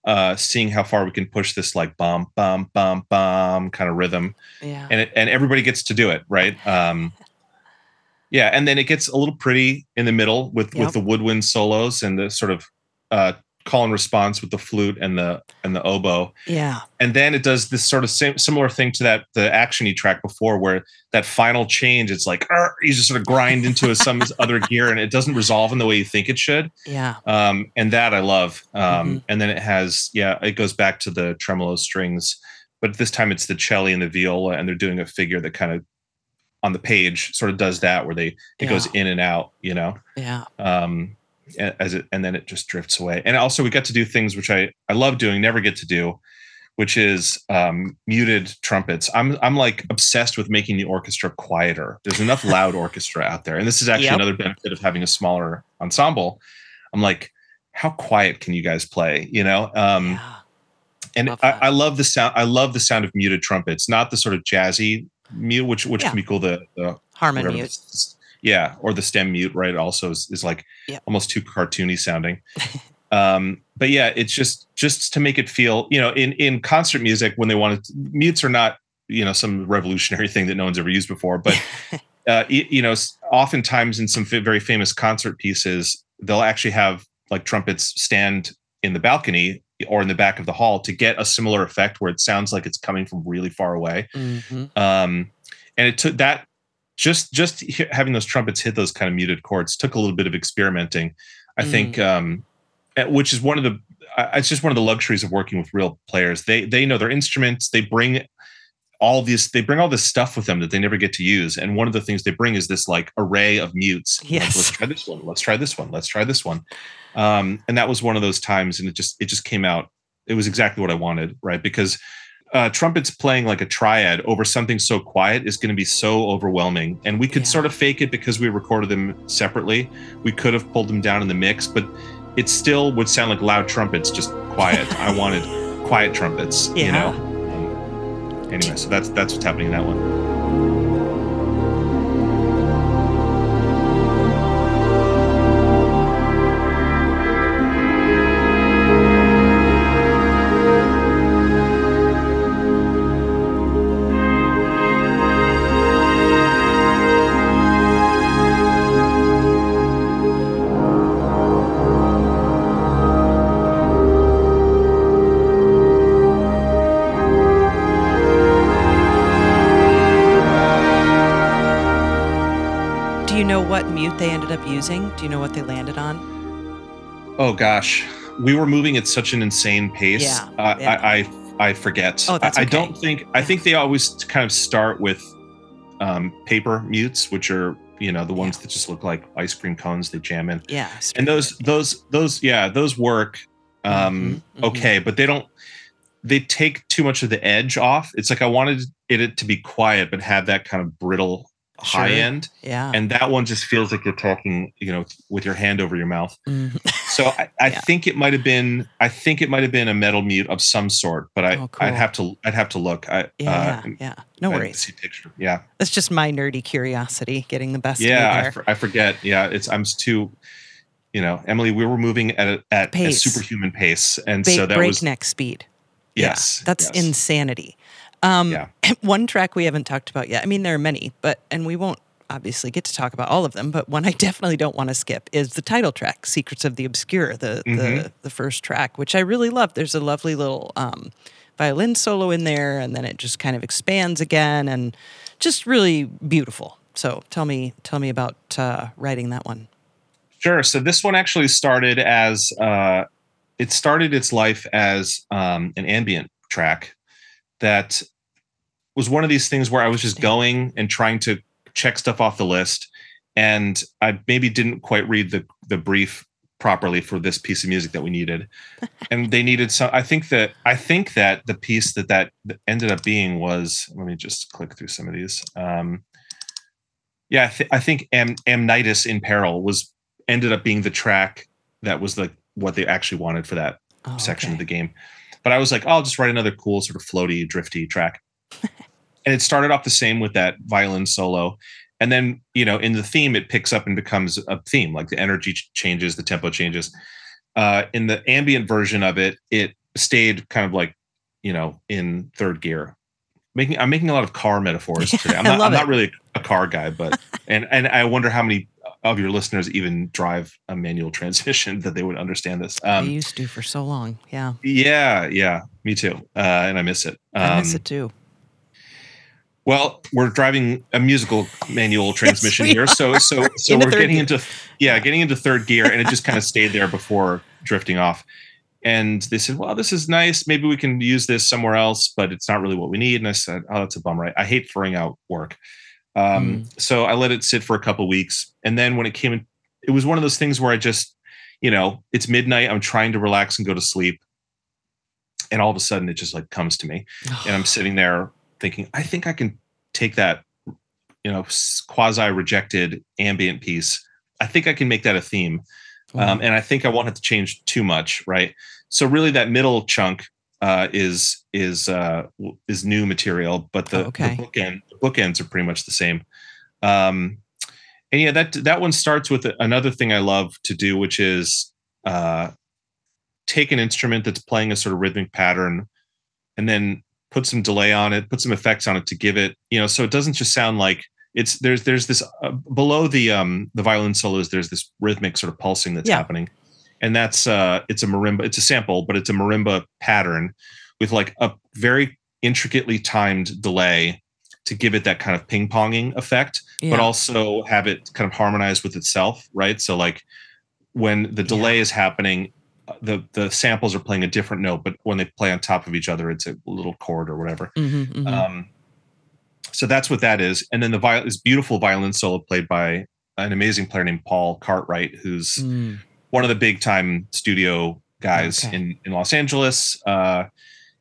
uh, seeing how far we can push this like bum bum bum bum kind of rhythm. Yeah, and it, and everybody gets to do it, right? Um, yeah, and then it gets a little pretty in the middle with yep. with the woodwind solos and the sort of uh, call and response with the flute and the and the oboe. Yeah. And then it does this sort of same similar thing to that the actiony track before where that final change it's like you just sort of grind into some other gear and it doesn't resolve in the way you think it should. Yeah. Um and that I love. Um mm-hmm. and then it has yeah, it goes back to the tremolo strings but this time it's the cello and the viola and they're doing a figure that kind of on the page sort of does that where they it yeah. goes in and out, you know. Yeah. Um as it and then it just drifts away. And also we get to do things which I I love doing, never get to do, which is um, muted trumpets. I'm I'm like obsessed with making the orchestra quieter. There's enough loud orchestra out there, and this is actually yep. another benefit of having a smaller ensemble. I'm like, how quiet can you guys play? You know. Um, yeah. And love I, I, love the sound. I love the sound of muted trumpets, not the sort of jazzy mute, which which yeah. can be cool. The, the harmon mute. Yeah, or the stem mute, right? Also is, is like yep. almost too cartoony sounding. um, but yeah, it's just just to make it feel, you know, in in concert music when they wanted to, mutes are not, you know, some revolutionary thing that no one's ever used before, but uh, you, you know, oftentimes in some very famous concert pieces, they'll actually have like trumpets stand in the balcony or in the back of the hall to get a similar effect where it sounds like it's coming from really far away. Mm-hmm. Um, and it took that just just having those trumpets hit those kind of muted chords took a little bit of experimenting. I mm. think, um, which is one of the it's just one of the luxuries of working with real players. They they know their instruments. They bring all these they bring all this stuff with them that they never get to use. And one of the things they bring is this like array of mutes. Yes. Like, let's try this one. Let's try this one. Let's try this one. Um, and that was one of those times, and it just it just came out. It was exactly what I wanted, right? Because uh, trumpets playing like a triad over something so quiet is going to be so overwhelming. And we could yeah. sort of fake it because we recorded them separately. We could have pulled them down in the mix, but it still would sound like loud trumpets, just quiet. I wanted quiet trumpets, yeah. you know. Um, anyway, so that's that's what's happening in that one. Using? Do you know what they landed on? Oh gosh, we were moving at such an insane pace. Yeah, uh, yeah. I, I, I forget. Oh, that's okay. I, don't think. I think they always kind of start with um, paper mutes, which are you know the ones yeah. that just look like ice cream cones they jam in. Yeah, and those those those yeah those work um, mm-hmm, mm-hmm. okay, but they don't. They take too much of the edge off. It's like I wanted it to be quiet, but have that kind of brittle sure. high end. Yeah. And that one just feels like you're talking, you know, with your hand over your mouth. Mm. so I, I yeah. think it might have been, I think it might have been a metal mute of some sort, but I, oh, cool. I'd have to, I'd have to look. I, yeah, uh, yeah, no worries. See picture. Yeah. That's just my nerdy curiosity getting the best. Yeah. I, for, I forget. Yeah. It's, I'm too, you know, Emily, we were moving at a, at a superhuman pace. And ba- so that breakneck was breakneck speed. Yes. Yeah, that's yes. insanity. Um, yeah. One track we haven't talked about yet. I mean, there are many, but and we won't obviously get to talk about all of them. But one I definitely don't want to skip is the title track, "Secrets of the Obscure," the mm-hmm. the the first track, which I really love. There's a lovely little um, violin solo in there, and then it just kind of expands again, and just really beautiful. So tell me, tell me about uh, writing that one. Sure. So this one actually started as uh, it started its life as um, an ambient track that was one of these things where I was just going and trying to check stuff off the list, and I maybe didn't quite read the the brief properly for this piece of music that we needed. And they needed some i think that i think that the piece that that ended up being was let me just click through some of these um yeah i, th- I think Am- amnytas in peril was ended up being the track that was like what they actually wanted for that oh, section okay. of the game. But i was like oh, i'll just write another cool sort of floaty drifty track and it started off the same with that violin solo. And then you know in the theme it picks up and becomes a theme like the energy changes the tempo changes. Uh, in the ambient version of it it stayed kind of like you know in third gear. Making i'm making a lot of car metaphors today. I'm not, I'm not really a car guy but and and i wonder how many of your listeners even drive a manual transmission that they would understand this. Um, i used to for so long. Yeah. Yeah yeah. Me too. Uh, and i miss it. Um, i miss um, it too well, we're driving a musical manual transmission yes, here, so so so we're getting gear. into yeah, getting into third gear, and it just kind of stayed there before drifting off. And they said, "Well, this is nice. Maybe we can use this somewhere else, but it's not really what we need." And I said, "Oh, that's a bummer. I, I hate throwing out work." Um, mm. So I let it sit for a couple weeks, and then when it came in, it was one of those things where I just, you know, it's midnight. I'm trying to relax and go to sleep, and all of a sudden it just like comes to me, and I'm sitting there thinking, I think I can take that, you know, quasi rejected ambient piece. I think I can make that a theme. Um, and I think I won't have to change too much, right? So really, that middle chunk uh, is is uh, is new material, but the, oh, okay. the bookend the bookends are pretty much the same. Um, and yeah, that that one starts with another thing I love to do, which is uh, take an instrument that's playing a sort of rhythmic pattern, and then put some delay on it, put some effects on it to give it, you know, so it doesn't just sound like it's there's there's this uh, below the um the violin solos there's this rhythmic sort of pulsing that's yeah. happening and that's uh it's a marimba it's a sample but it's a marimba pattern with like a very intricately timed delay to give it that kind of ping-ponging effect yeah. but also have it kind of harmonize with itself right so like when the delay yeah. is happening the the samples are playing a different note, but when they play on top of each other, it's a little chord or whatever. Mm-hmm, mm-hmm. Um, so that's what that is. And then the viol- this beautiful violin solo played by an amazing player named Paul Cartwright, who's mm. one of the big time studio guys okay. in in Los Angeles. Uh,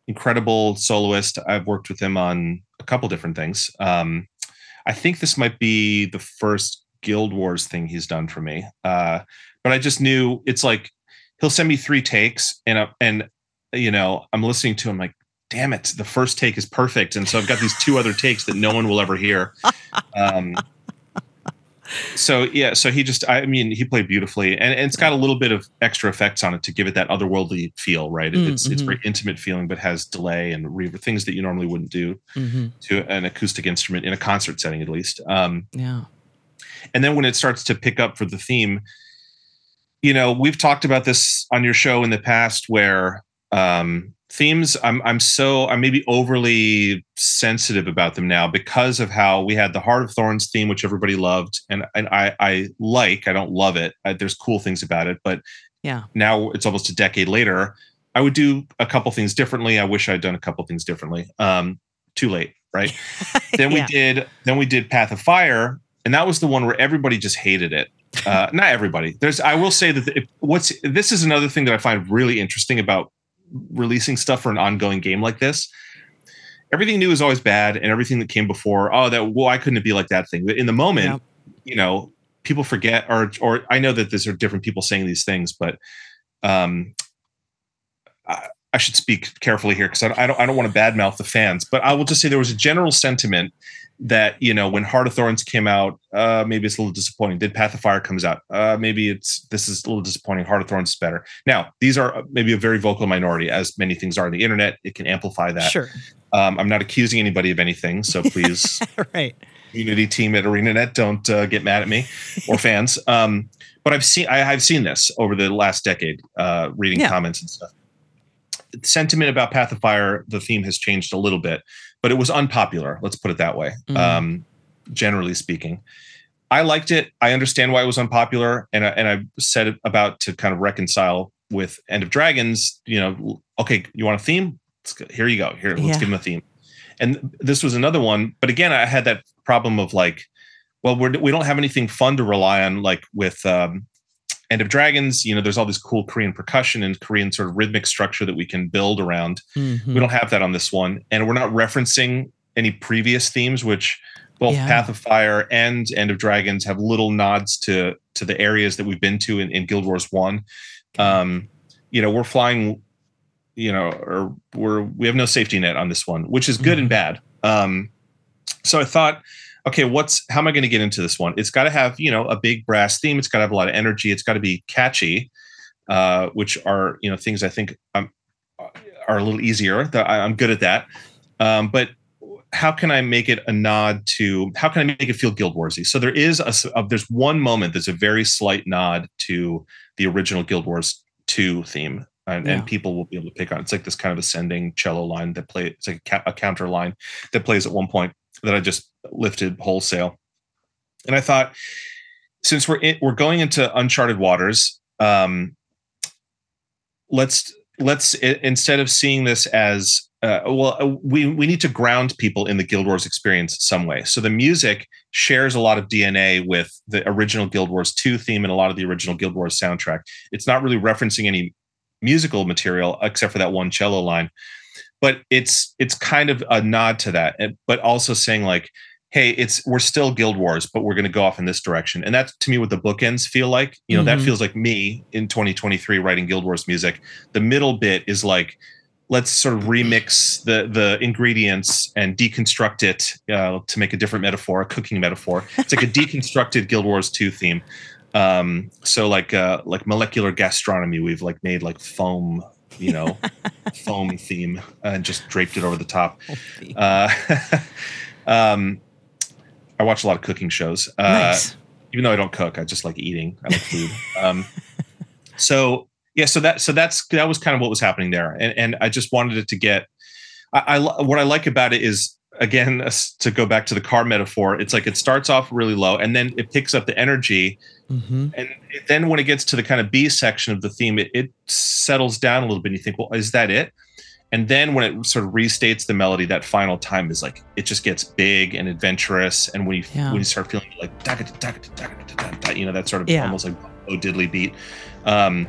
incredible soloist. I've worked with him on a couple different things. Um, I think this might be the first Guild Wars thing he's done for me. Uh, but I just knew it's like he'll send me three takes and uh, and you know i'm listening to him like damn it the first take is perfect. And so i've got these two other takes that no one will ever hear. Um, so yeah so he just i mean he played beautifully and, and, it's got a little bit of extra effects on it to give it that otherworldly feel right? Mm, it's mm-hmm. it's very intimate feeling but has delay and reverb things that you normally wouldn't do mm-hmm. to an acoustic instrument in a concert setting at least. Um, yeah. and then when it starts to pick up for the theme you know, we've talked about this on your show in the past where um, themes I'm I'm so I'm maybe overly sensitive about them now because of how we had the Heart of Thorns theme, which everybody loved, and and I I like I don't love it. I, there's cool things about it, but yeah, now it's almost a decade later. I would do a couple things differently. I wish I'd done a couple things differently. Um, too late, right? then we yeah. did then we did Path of Fire, and that was the one where everybody just hated it uh, not everybody. There's, I will say that if, what's this is another thing that I find really interesting about releasing stuff for an ongoing game like this. Everything new is always bad, and everything that came before, oh, that well, why couldn't it be like that thing? But in the moment, yeah. you know, people forget, or or I know that these are different people saying these things, but um, I, I should speak carefully here because I, I don't I don't want to badmouth the fans, but I will just say there was a general sentiment that you know when Heart of Thorns came out, uh, maybe it's a little disappointing. Did Path of Fire comes out? Uh, maybe it's this is a little disappointing. Heart of Thorns is better. Now these are uh, maybe a very vocal minority, as many things are on the internet. It can amplify that. Sure. Um, I'm not accusing anybody of anything, so please, right. Community team at ArenaNet, don't uh, get mad at me or fans. Um, but I've seen I, have seen this over the last decade, uh, reading yeah. comments and stuff. Sentiment about Path of Fire, the theme has changed a little bit but it was unpopular. Let's put it that way. Mm. Um, generally speaking, I liked it. I understand why it was unpopular, and I, and I set about to kind of reconcile with End of Dragons, you know, okay, you want a theme? Here you go. Here, let's yeah. give them a theme. And this was another one, but again, I had that problem of like, well, we're, we don't have anything fun to rely on, like with um, End of Dragons. You know, there's all this cool Korean percussion and Korean sort of rhythmic structure that we can build around. Mm-hmm. We don't have that on this one, and we're not referencing any previous themes, which both yeah. Path of Fire and End of Dragons have little nods to to the areas that we've been to in, in Guild Wars One. Um, you know, we're flying, you know, or we're we have no safety net on this one, which is good mm-hmm. and bad. Um, so I thought, okay, what's how am I going to get into this one? It's got to have you know a big brass theme. It's got to have a lot of energy. It's got to be catchy, uh, which are you know things I think I'm, are a little easier. That I'm good at that. Um, but how can I make it a nod to how can I make it feel Guild Warsy? So there is a, a there's one moment that's a very slight nod to the original Guild Wars 2 theme. And, yeah. and, people will be able to pick on. It's like this kind of ascending cello line that play. It's like a, ca- a counter line that plays at one point that I just lifted wholesale. And I thought, since we're in, we're going into uncharted waters, um, let's let's instead of seeing this as uh, well, uh, we we need to ground people in the Guild Wars experience some way. So the music shares a lot of DNA with the original Guild Wars 2 theme and a lot of the original Guild Wars soundtrack. It's not really referencing any musical material except for that one cello line, but it's it's kind of a nod to that, but also saying like, hey, it's we're still Guild Wars, but we're going to go off in this direction, and that's to me what the bookends feel like. You know, mm-hmm. that feels like me in 2023 writing Guild Wars music. The middle bit is like let's sort of remix the the ingredients and deconstruct it uh, to make a different metaphor, a cooking metaphor. It's like a deconstructed Guild Wars 2 theme. Um, so like uh, like molecular gastronomy, we've like made like foam, you know, foam theme and just draped it over the top. Uh, um, I watch a lot of cooking shows. Uh, nice. Even though I don't cook, I just like eating. I like food. Um, so yeah so that so that's that was kind of what was happening there and and i just wanted it to get I, I what i like about it is again to go back to the car metaphor it's like it starts off really low and then it picks up the energy mm-hmm. and it, then when it gets to the kind of b section of the theme it, it settles down a little bit and you think well is that it and then when it sort of restates the melody that final time is like it just gets big and adventurous and when you yeah. when you start feeling like you know that sort of yeah. almost like oh diddly beat um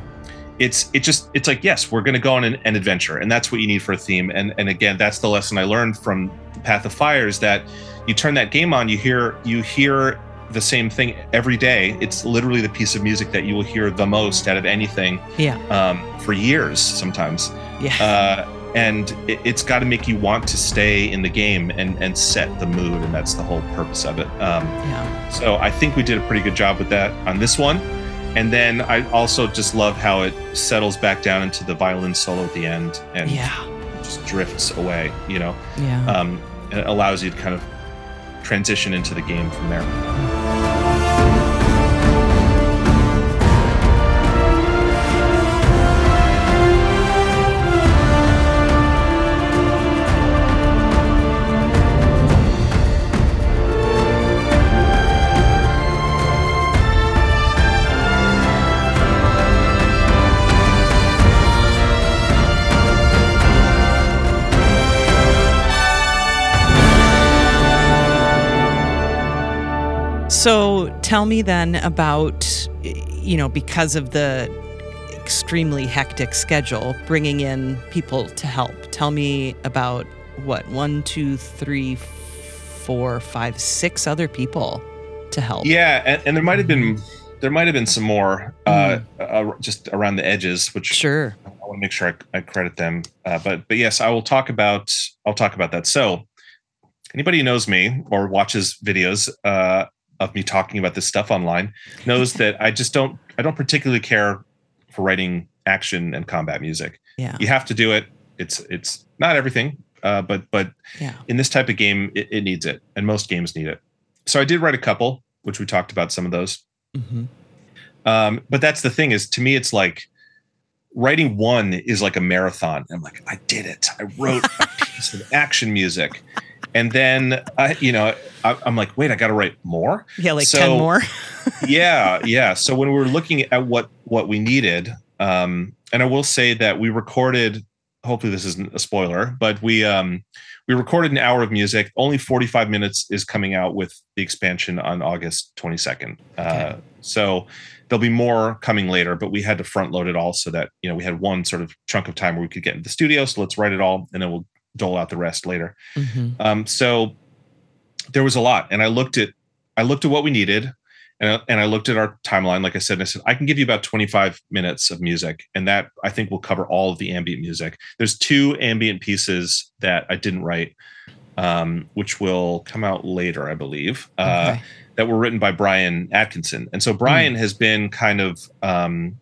it's it just it's like yes we're going to go on an, an, adventure and that's what you need for a theme. And and again that's the lesson i learned from path of fire is that you turn that game on you hear you hear the same thing every day. It's literally the piece of music that you will hear the most out of anything yeah. um, for years sometimes. Yeah. Uh, and it, has got to make you want to stay in the game and and set the mood and that's the whole purpose of it. Um, yeah. so i think we did a pretty good job with that on this one and then I also just love how it settles back down into the violin solo at the end and yeah. just drifts away, you know? Yeah. Um, and it allows you to kind of transition into the game from there. So tell me then about, you know, because of the extremely hectic schedule, bringing in people to help. Tell me about what, one, two, three, four, five, six other people to help. Yeah. And, and there might have been. There might have been some more uh, mm. uh, just around the edges, which sure I want to make sure I, I credit them. Uh, but but yes, I will talk about I'll talk about that. So anybody who knows me or watches videos, uh, of me talking about this stuff online knows that I just don't I don't particularly care for writing action and combat music. Yeah. You have to do it. It's it's not everything, uh, but but yeah. in this type of game, it, it, needs it, and most games need it. So I did write a couple, which we talked about some of those. Mm-hmm. Um, but that's the thing is, to me, it's like writing one is like a marathon. I'm like, I did it. I wrote a piece of action music, and then I, you know, I, am like, wait, I got to write more. Yeah, like so, ten more. yeah, yeah. So when we were looking at what what we needed, Um, and I will say that we recorded. Hopefully, this isn't a spoiler, but we um, we recorded an hour of music. Only 45 minutes is coming out with the expansion on August 22nd. Uh, okay. Uh, so there'll be more coming later, but we had to front load it all so that you know we had one sort of chunk of time where we could get into the studio. So let's write it all, and then we'll dole out the rest later. Mm-hmm. Um, so there was a lot, and I looked at I looked at what we needed, and I, and I looked at our timeline. Like I said, and I said I can give you about 25 minutes of music, and that I think will cover all of the ambient music. There's two ambient pieces that I didn't write, um, which will come out later, I believe. Uh, okay. Uh, that were written by Brian Atkinson, and so Brian mm. has been kind of um,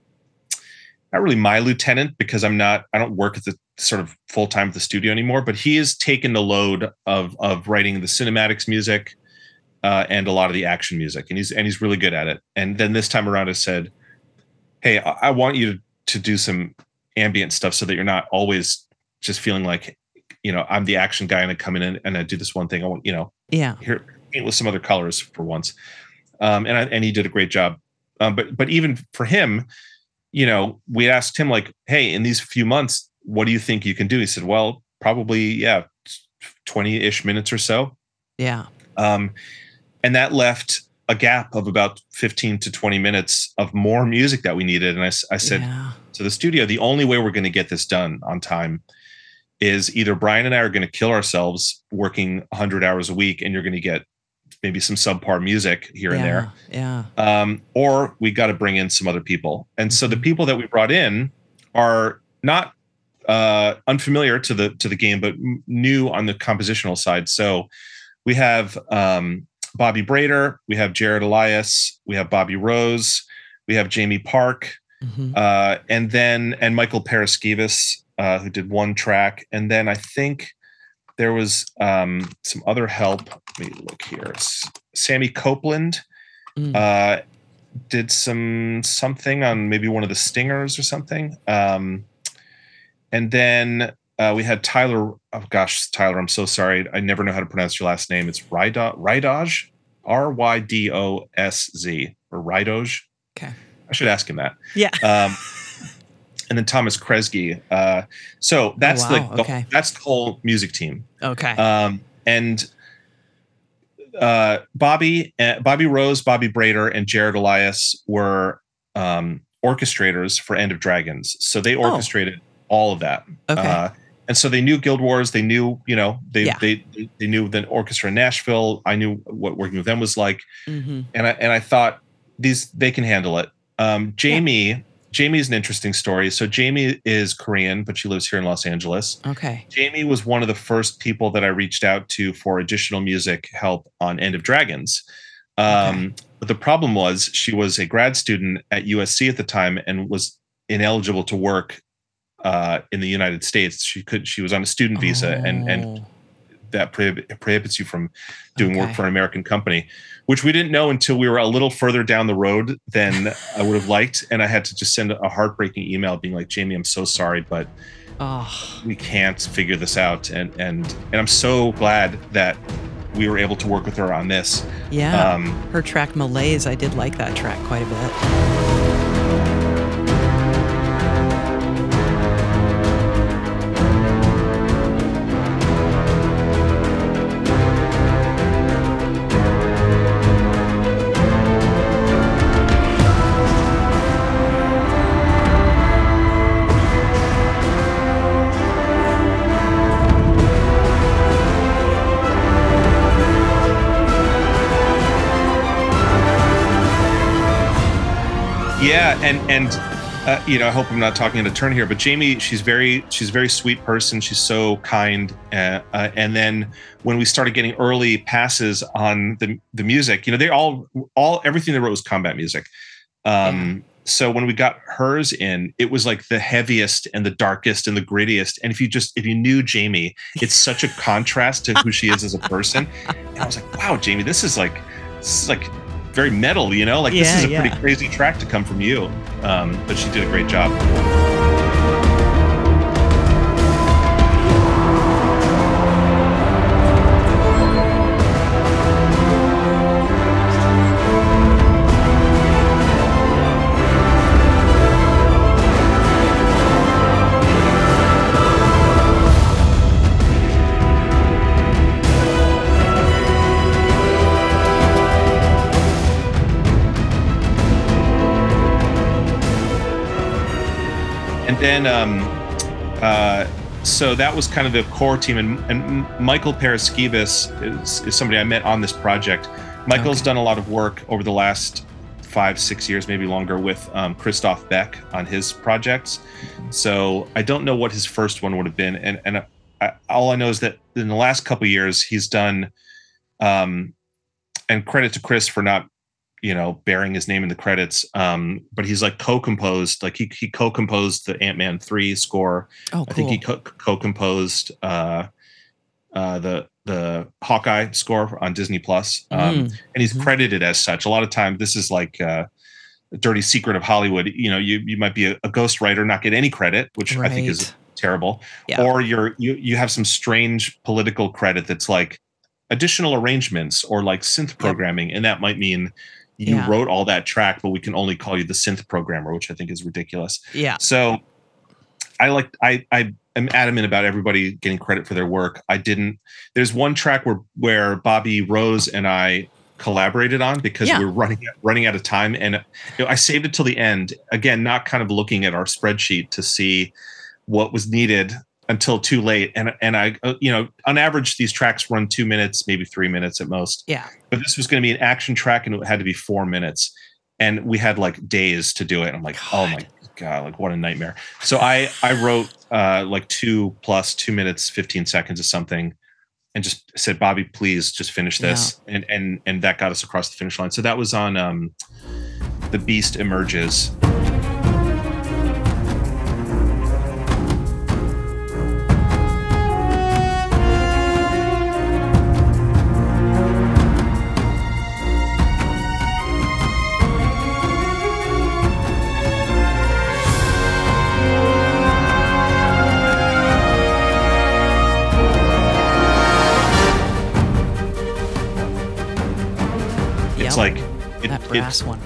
not really my lieutenant because I'm not I don't work at the sort of full time at the studio anymore, but he has taken the load of of writing the cinematics music uh, and a lot of the action music, and he's and he's really good at it. And then this time around, I said, "Hey, I, I want you to, to do some ambient stuff so that you're not always just feeling like, you know, I'm the action guy and I come in and, and I do this one thing. I want, you know, yeah, here paint with some other colors for once." Um, and I, and he did a great job. Um, but but even for him, you know, we asked him like, "Hey, in these few months, what do you think you can do?" He said, "Well, probably yeah, twenty ish minutes or so." Yeah. Um, and that left a gap of about 15 to 20 minutes of more music that we needed. And I, I said yeah. to the studio, the only way we're going to get this done on time is either Brian and I are going to kill ourselves working 100 hours a week, and you're going to get maybe some subpar music here yeah, and there. Yeah. Um, or we got to bring in some other people. And so the mm-hmm. people that we brought in are not uh, unfamiliar to the to the game, but new on the compositional side. So we have um, Bobby Brader, we have Jared Elias, we have Bobby Rose, we have Jamie Park, mm-hmm. uh, and then and Michael Paraskevas, uh, who did one track, and then I think there was um, some other help. Let me look here. Sammy Copeland mm. uh, did some something on maybe one of the stingers or something. Um, and then uh, we had Tyler. Oh gosh, Tyler, I'm so sorry. I never know how to pronounce your last name. It's Rydoj, R Y D O S Z, or Rydoj. Okay. I should ask him that. Yeah. Um, and then Thomas Kresge. Uh, so that's oh, wow. the, okay. that's the whole music team. Okay. Um, and uh, Bobby, uh, Bobby Rose, Bobby Brader, and Jared Elias were um, orchestrators for End of Dragons. So they oh. orchestrated oh. all of that. Okay. Uh, and so they knew Guild Wars. They knew, you know, they yeah. they they knew the orchestra in Nashville. I knew what working with them was like, mm-hmm. and I and I thought these they can handle it. Um, Jamie, yeah. Jamie is an interesting story. So Jamie is Korean, but she lives here in Los Angeles. Okay. Jamie was one of the first people that I reached out to for additional music help on End of Dragons. Um, okay. But the problem was she was a grad student at USC at the time and was ineligible to work uh, in the United States. She could she was on a student visa oh. and and oh. That prohib- prohibits you from doing okay. work for an American company, which we didn't know until we were a little further down the road than I would have liked, and I had to just send a heartbreaking email being like, "Jamie, I'm so sorry, but." Oh. We can't figure this out, and and and I'm so glad that we were able to work with her on this. Yeah, um, her track Malaise, I did like that track quite a bit. Yeah and and uh, you know i hope i'm not talking in a turn here but jamie she's very she's a very sweet person. She's so kind uh, uh, and then when we started getting early passes on the the music you know they all all everything they wrote was combat music. Um yeah. so when we got hers in it was like the heaviest and the darkest and the grittiest. And if you just if you knew jamie it's such a contrast to who she is as a person. And i was like wow jamie this is like this is like very metal, you know? Like yeah, this is a yeah. pretty crazy track to come from you. Um, but she did a great job. And um, uh, so that was kind of the core team. And, and Michael Paraskevas is, is somebody I met on this project. Michael's okay. done a lot of work over the last five, six years, maybe longer, with um, Christophe Beck on his projects. So I don't know what his first one would have been, and and I, all I know is that in the last couple years he's done. Um, and credit to Chris for not, you know, bearing his name in the credits. Um, but he's like co-composed, like he he co-composed the Ant Man three score. Oh, cool. I think he co- co-composed uh, uh, the the Hawkeye score on Disney Plus, um, mm. and he's mm-hmm. credited as such. A lot of time, this is like uh, a dirty secret of Hollywood. You know, you you might be a, a ghost writer, not get any credit, which right. I think is terrible. Yeah. Or you're you you have some strange political credit that's like additional arrangements or like synth programming, yep. and that might mean you yeah. wrote all that track, but we can only call you the synth programmer, which I think is ridiculous. Yeah. So I like I I am adamant about everybody getting credit for their work. I didn't. There's one track where where Bobby Rose and I collaborated on because yeah. we're running running out of time, and you know, I saved it till the end. Again, not kind of looking at our spreadsheet to see what was needed until too late. And and I, uh, you know, on average, these tracks run two minutes, maybe three minutes at most. Yeah. But this was going to be an action track, and it had to be four minutes, and we had like days to do it. I'm like, God. oh my god, like what a nightmare. So I I wrote uh, like two plus two minutes, fifteen seconds of something, and just said, Bobby, please just finish this, yeah. and and and that got us across the finish line. So that was on um, the Beast emerges. Brass one.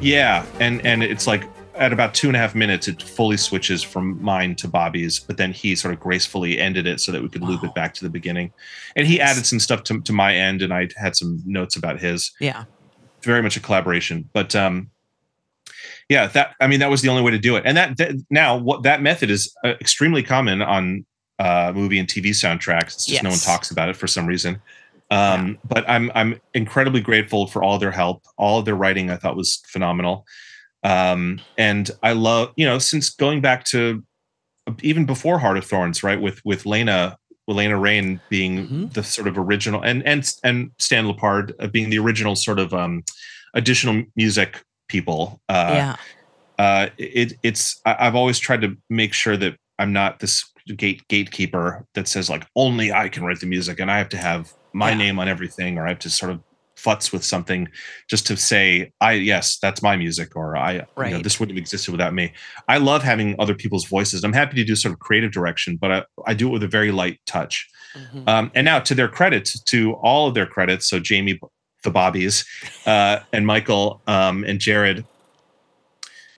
Yeah, and and it's like at about two and a half minutes, it fully switches from mine to Bobby's, but then he sort of gracefully ended it so that we could wow. loop it back to the beginning. And he added some stuff to, to my end, and I had some notes about his. Yeah, very much a collaboration. But um, yeah, that I mean that was the only way to do it. And that, that now what that method is uh, extremely common on uh, movie and TV soundtracks. It's just yes. no one talks about it for some reason. Um, yeah. But I'm I'm incredibly grateful for all their help. All of their writing I thought was phenomenal. Um, and I love you know since going back to even before Heart of Thorns, right? With with Lena Lena Raine being mm-hmm. the sort of original and and and Stan LePard uh, being the original sort of um, additional music people. Uh, yeah. Uh, it it's I've always tried to make sure that I'm not this gate gatekeeper that says like only I can write the music and I have to have my yeah. name on everything or I have to sort of futz with something just to say I yes that's my music or I right. you know, this wouldn't have existed without me. I love having other people's voices. I'm happy to do sort of creative direction, but I, I do it with a very light touch. Mm-hmm. Um, and now to their credit, to all of their credits, so Jamie the Bobbies uh, and Michael um, and Jared.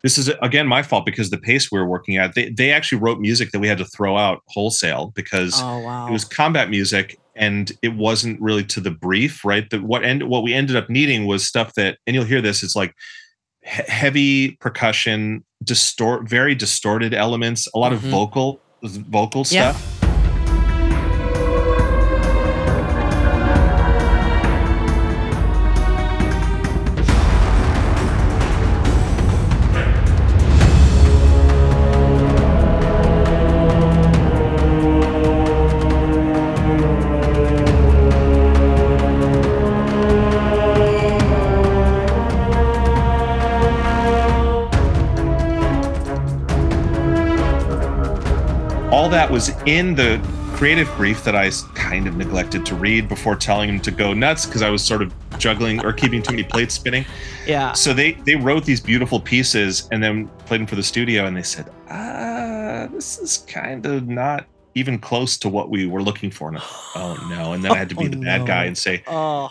This is again my fault because the pace we were working at. They they actually wrote music that we had to throw out wholesale because oh, wow. it was combat music and it wasn't really to the brief, right? That what end what we ended up needing was stuff that, and you'll hear this. It's like he- heavy percussion, distort, very distorted elements, a lot mm-hmm. of vocal vocal yeah. stuff was in the creative brief that I kind of neglected to read before telling him to go nuts because I was sort of juggling or keeping too many plates spinning. Yeah. So they they wrote these beautiful pieces and then played them for the studio and they said, ah, this is kind of not even close to what we were looking for. And oh no. And then I had to be oh, the bad no. guy and say, oh.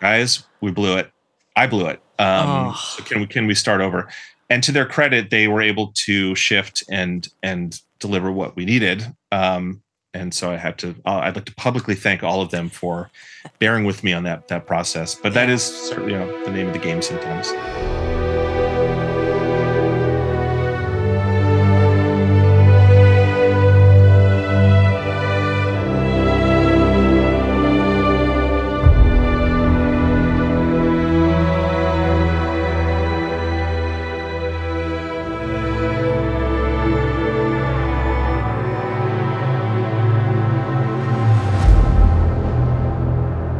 guys, we blew it. I blew it. Um, oh. so can we can we start over? And to their credit, they were able to shift and and deliver what we needed. Um, and so I had to. Uh, I'd like to publicly thank all of them for bearing with me on that that process. But that is you know, the name of the game sometimes.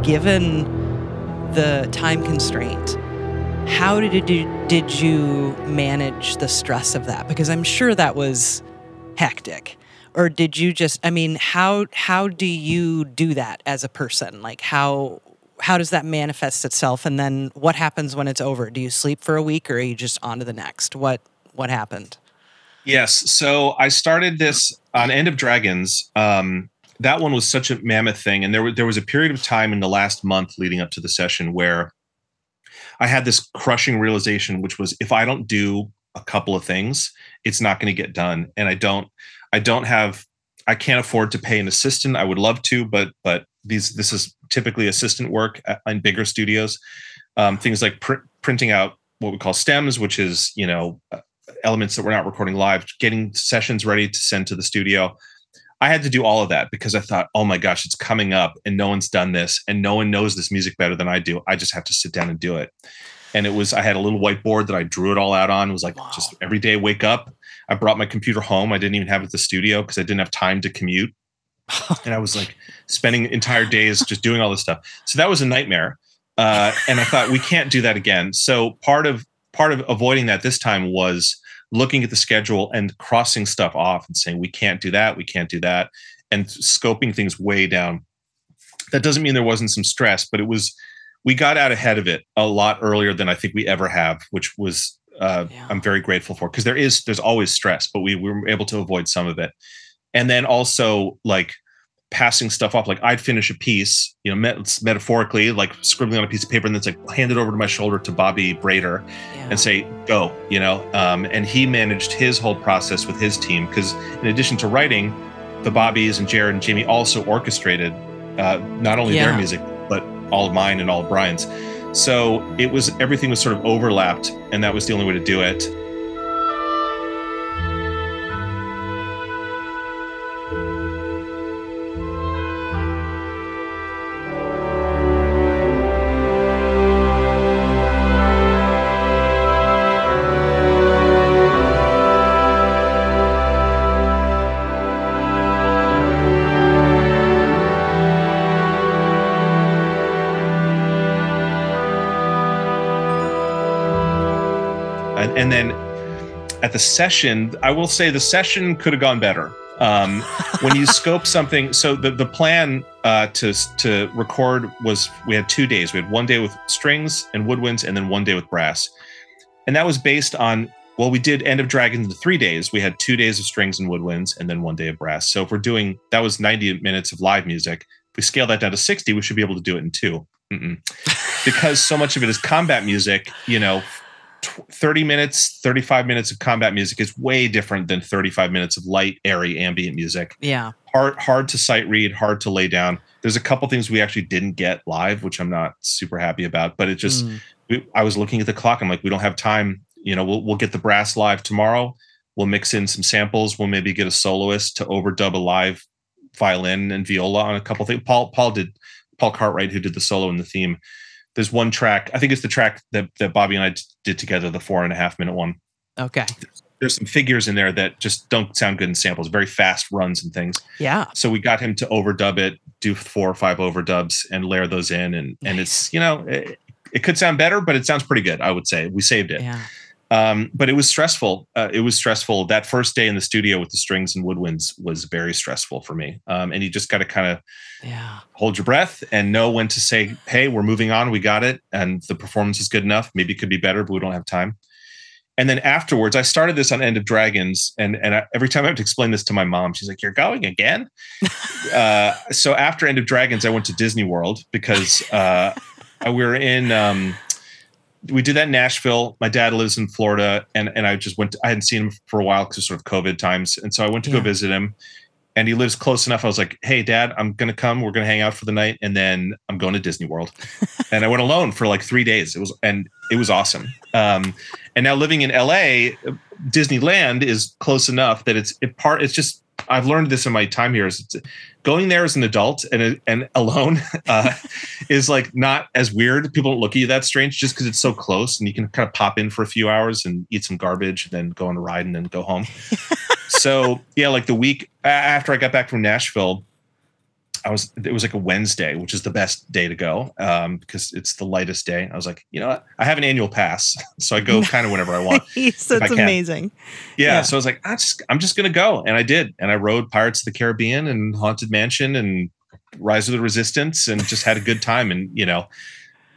Given the time constraint, how did you, did you manage the stress of that? Because I'm sure that was hectic. Or did you just I mean, how how do you do that as a person? Like how how does that manifest itself and then what happens when it's over? Do you sleep for a week or are you just on to the next? What what happened? Yes. So I started this on End of Dragons. Um, that one was such a mammoth thing, and there was there was a period of time in the last month leading up to the session where I had this crushing realization, which was if I don't do a couple of things, it's not going to get done, and I don't I don't have I can't afford to pay an assistant. I would love to, but but these this is typically assistant work in bigger studios. Um, things like pr- printing out what we call stems, which is you know elements that we're not recording live, getting sessions ready to send to the studio. I had to do all of that because I thought, oh my gosh, it's coming up and no one's done this and no one knows this music better than I do. I just have to sit down and do it. And it was, I had a little whiteboard that I drew it all out on. It was like wow. just every day wake up. I brought my computer home. I didn't even have it at the studio because I didn't have time to commute. and I was like spending entire days just doing all this stuff. So that was a nightmare. Uh, and I thought we can't do that again. So part of part of avoiding that this time was looking at the schedule and crossing stuff off and saying we can't do that, we can't do that, and scoping things way down. That doesn't mean there wasn't some stress, but it was we got out ahead of it a lot earlier than I think we ever have, which was uh, yeah. I'm very grateful for because there is there's always stress, but we, we were able to avoid some of it. And then also like passing stuff off. Like I'd finish a piece, you know, met- metaphorically, like scribbling on a piece of paper, and then it's like hand it over to my shoulder to Bobby Brader yeah. and say, "Go," you know. Um, and he managed his whole process with his team because, in addition to writing, the Bobbies and Jared and Jamie also orchestrated uh, not only yeah. their music but all of mine and all of Brian's. So it was everything was sort of overlapped, and that was the only way to do it. And then at the session, I will say the session could have gone better. Um, when you scope something, so the the plan uh, to to record was we had two days. We had one day with strings and woodwinds, and then one day with brass, and that was based on well, we did End of Dragons in three days. We had two days of strings and woodwinds, and then one day of brass. So if we're doing that was ninety minutes of live music. If we scale that down to sixty, we should be able to do it in 2 because so much of it is combat music. You know, 30 minutes 35 minutes of combat music is way different than 35 minutes of light airy ambient music. Yeah. Hard hard to sight read hard to lay down. There's a couple things we actually didn't get live which i'm not super happy about but it just mm. we, i was looking at the clock. I'm like we don't have time. You know we'll, we'll get the brass live tomorrow. We'll mix in some samples. We'll maybe get a soloist to overdub a live violin and viola on a couple things paul paul did paul cartwright who did the solo and the theme there's one track i think it's the track that, that bobby and i did together the four and a half minute one. Okay. There's some figures in there that just don't sound good in samples very fast runs and things. Yeah. So we got him to overdub it do four or five overdubs and layer those in and nice. and it's you know it, it, could sound better but it sounds pretty good i would say. We saved it. Yeah um, but it was stressful. Uh, it was stressful. That first day in the studio with the strings and woodwinds was very stressful for me. Um, and you just got to kind of yeah. hold your breath and know when to say, "Hey, we're moving on. We got it, and the performance is good enough. Maybe it could be better, but we don't have time." And then afterwards, I started this on End of Dragons, and and I, every time I have to explain this to my mom, she's like, "You're going again." uh, so after End of Dragons, I went to Disney World because uh, we were in. Um, we did that in Nashville. My dad lives in Florida, and and I just went. To, I hadn't seen him for a while because of sort of COVID times, and so I went to yeah. go visit him. And he lives close enough. I was like, "Hey, Dad, I'm gonna come. We're gonna hang out for the night, and then I'm going to Disney World." and I went alone for like three days. It was and it was awesome. Um, and now living in LA, Disneyland is close enough that it's it part. It's just I've learned this in my time here is going there as an adult and and alone uh, is like not as weird. People don't look at you that strange just because it's so close and you can kind of pop in for a few hours and eat some garbage and then go on a ride and then go home. so yeah, like the week after I got back from Nashville, I was it was like a Wednesday, which is the best day to go um, because it's the lightest day. I was like, you know what? I have an annual pass, so I go kind of whenever I want. so it's amazing. Yeah, yeah, So I was like, I just I'm just gonna go, and I did, and I rode Pirates of the Caribbean and Haunted Mansion and Rise of the Resistance, and just had a good time, and you know.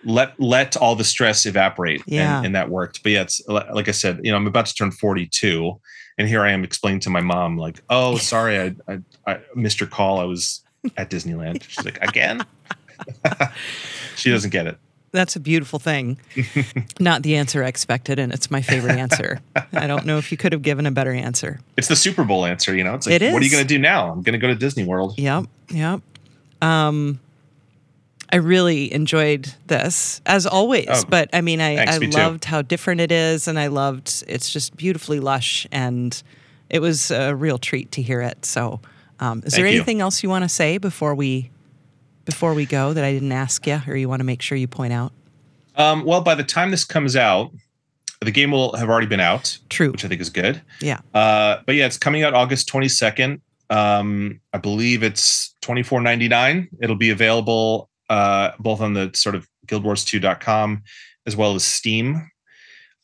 Let let all the stress evaporate, yeah. and, and that worked. But yeah, it's like I said, you know, I'm about to turn 42, and here I am explaining to my mom, like, "Oh, sorry, I, I, I missed your call. I was at Disneyland. She's like, again? she doesn't get it. That's a beautiful thing. Not the answer I expected, and it's my favorite answer. I don't know if you could have given a better answer. It's the Super Bowl answer, you know? It's like, it is. what are you going to do now? I'm going to go to Disney World. Yep, yep. Um, I really enjoyed this, as always. Oh, but I mean, I, I loved too. how different it is, and I loved it's just beautifully lush, and it was a real treat to hear it. So um, is Thank there you. anything else you want to say before we before we go that I didn't ask you, or you want to make sure you point out? Um, well, by the time this comes out, the game will have already been out. True, which I think is good. Yeah. Uh, but yeah, it's coming out August twenty second. Um, I believe it's twenty four ninety nine. It'll be available uh, both on the sort of guildwars2.com as well as Steam.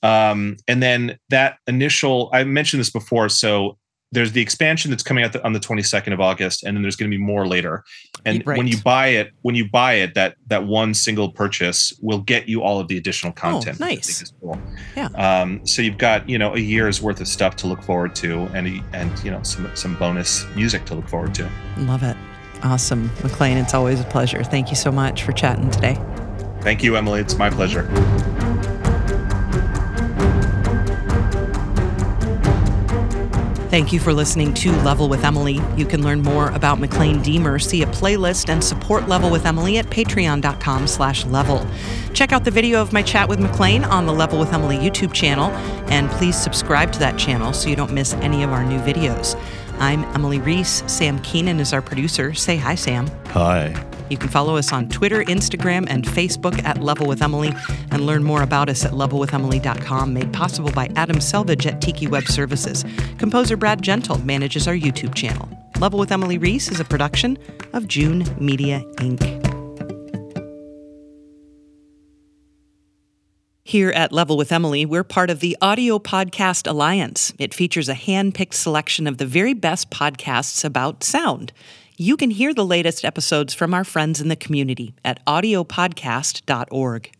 Um, and then that initial, I mentioned this before, so there's the expansion that's coming out the, on the 22nd of August, and then there's going to be more later. And right. when you buy it, when you buy it, that that one single purchase will get you all of the additional Oh, content. nice. Cool. Yeah. Um, so you've got you know a year's worth of stuff to look forward to, and and you know some some bonus music to look forward to. Love it. Awesome, Maclaine. It's always a pleasure. Thank you so much for chatting today. Thank you, Emily. It's my pleasure. Thank you for listening to Level with Emily. You can learn more about Maclaine Diemer, see a playlist, and support Level with Emily at patreon.com slash level. Check out the video of my chat with McLean on the Level with Emily YouTube channel, and please subscribe to that channel so you don't miss any of our new videos. I'm Emily Reese. Sam Keenan is our producer. Say hi, Sam. Hi. You can follow us on Twitter, Instagram, and Facebook at Level with Emily and learn more about us at levelwithemily.com, made possible by Adam Selvage at Tiki Web Services. Composer Brad Gentle manages our YouTube channel. Level with Emily Reese is a production of June Media, Inc. Here at Level with Emily, we're part of the Audio Podcast Alliance. It features a hand picked selection of the very best podcasts about sound. You can hear the latest episodes from our friends in the community at audiopodcast.org.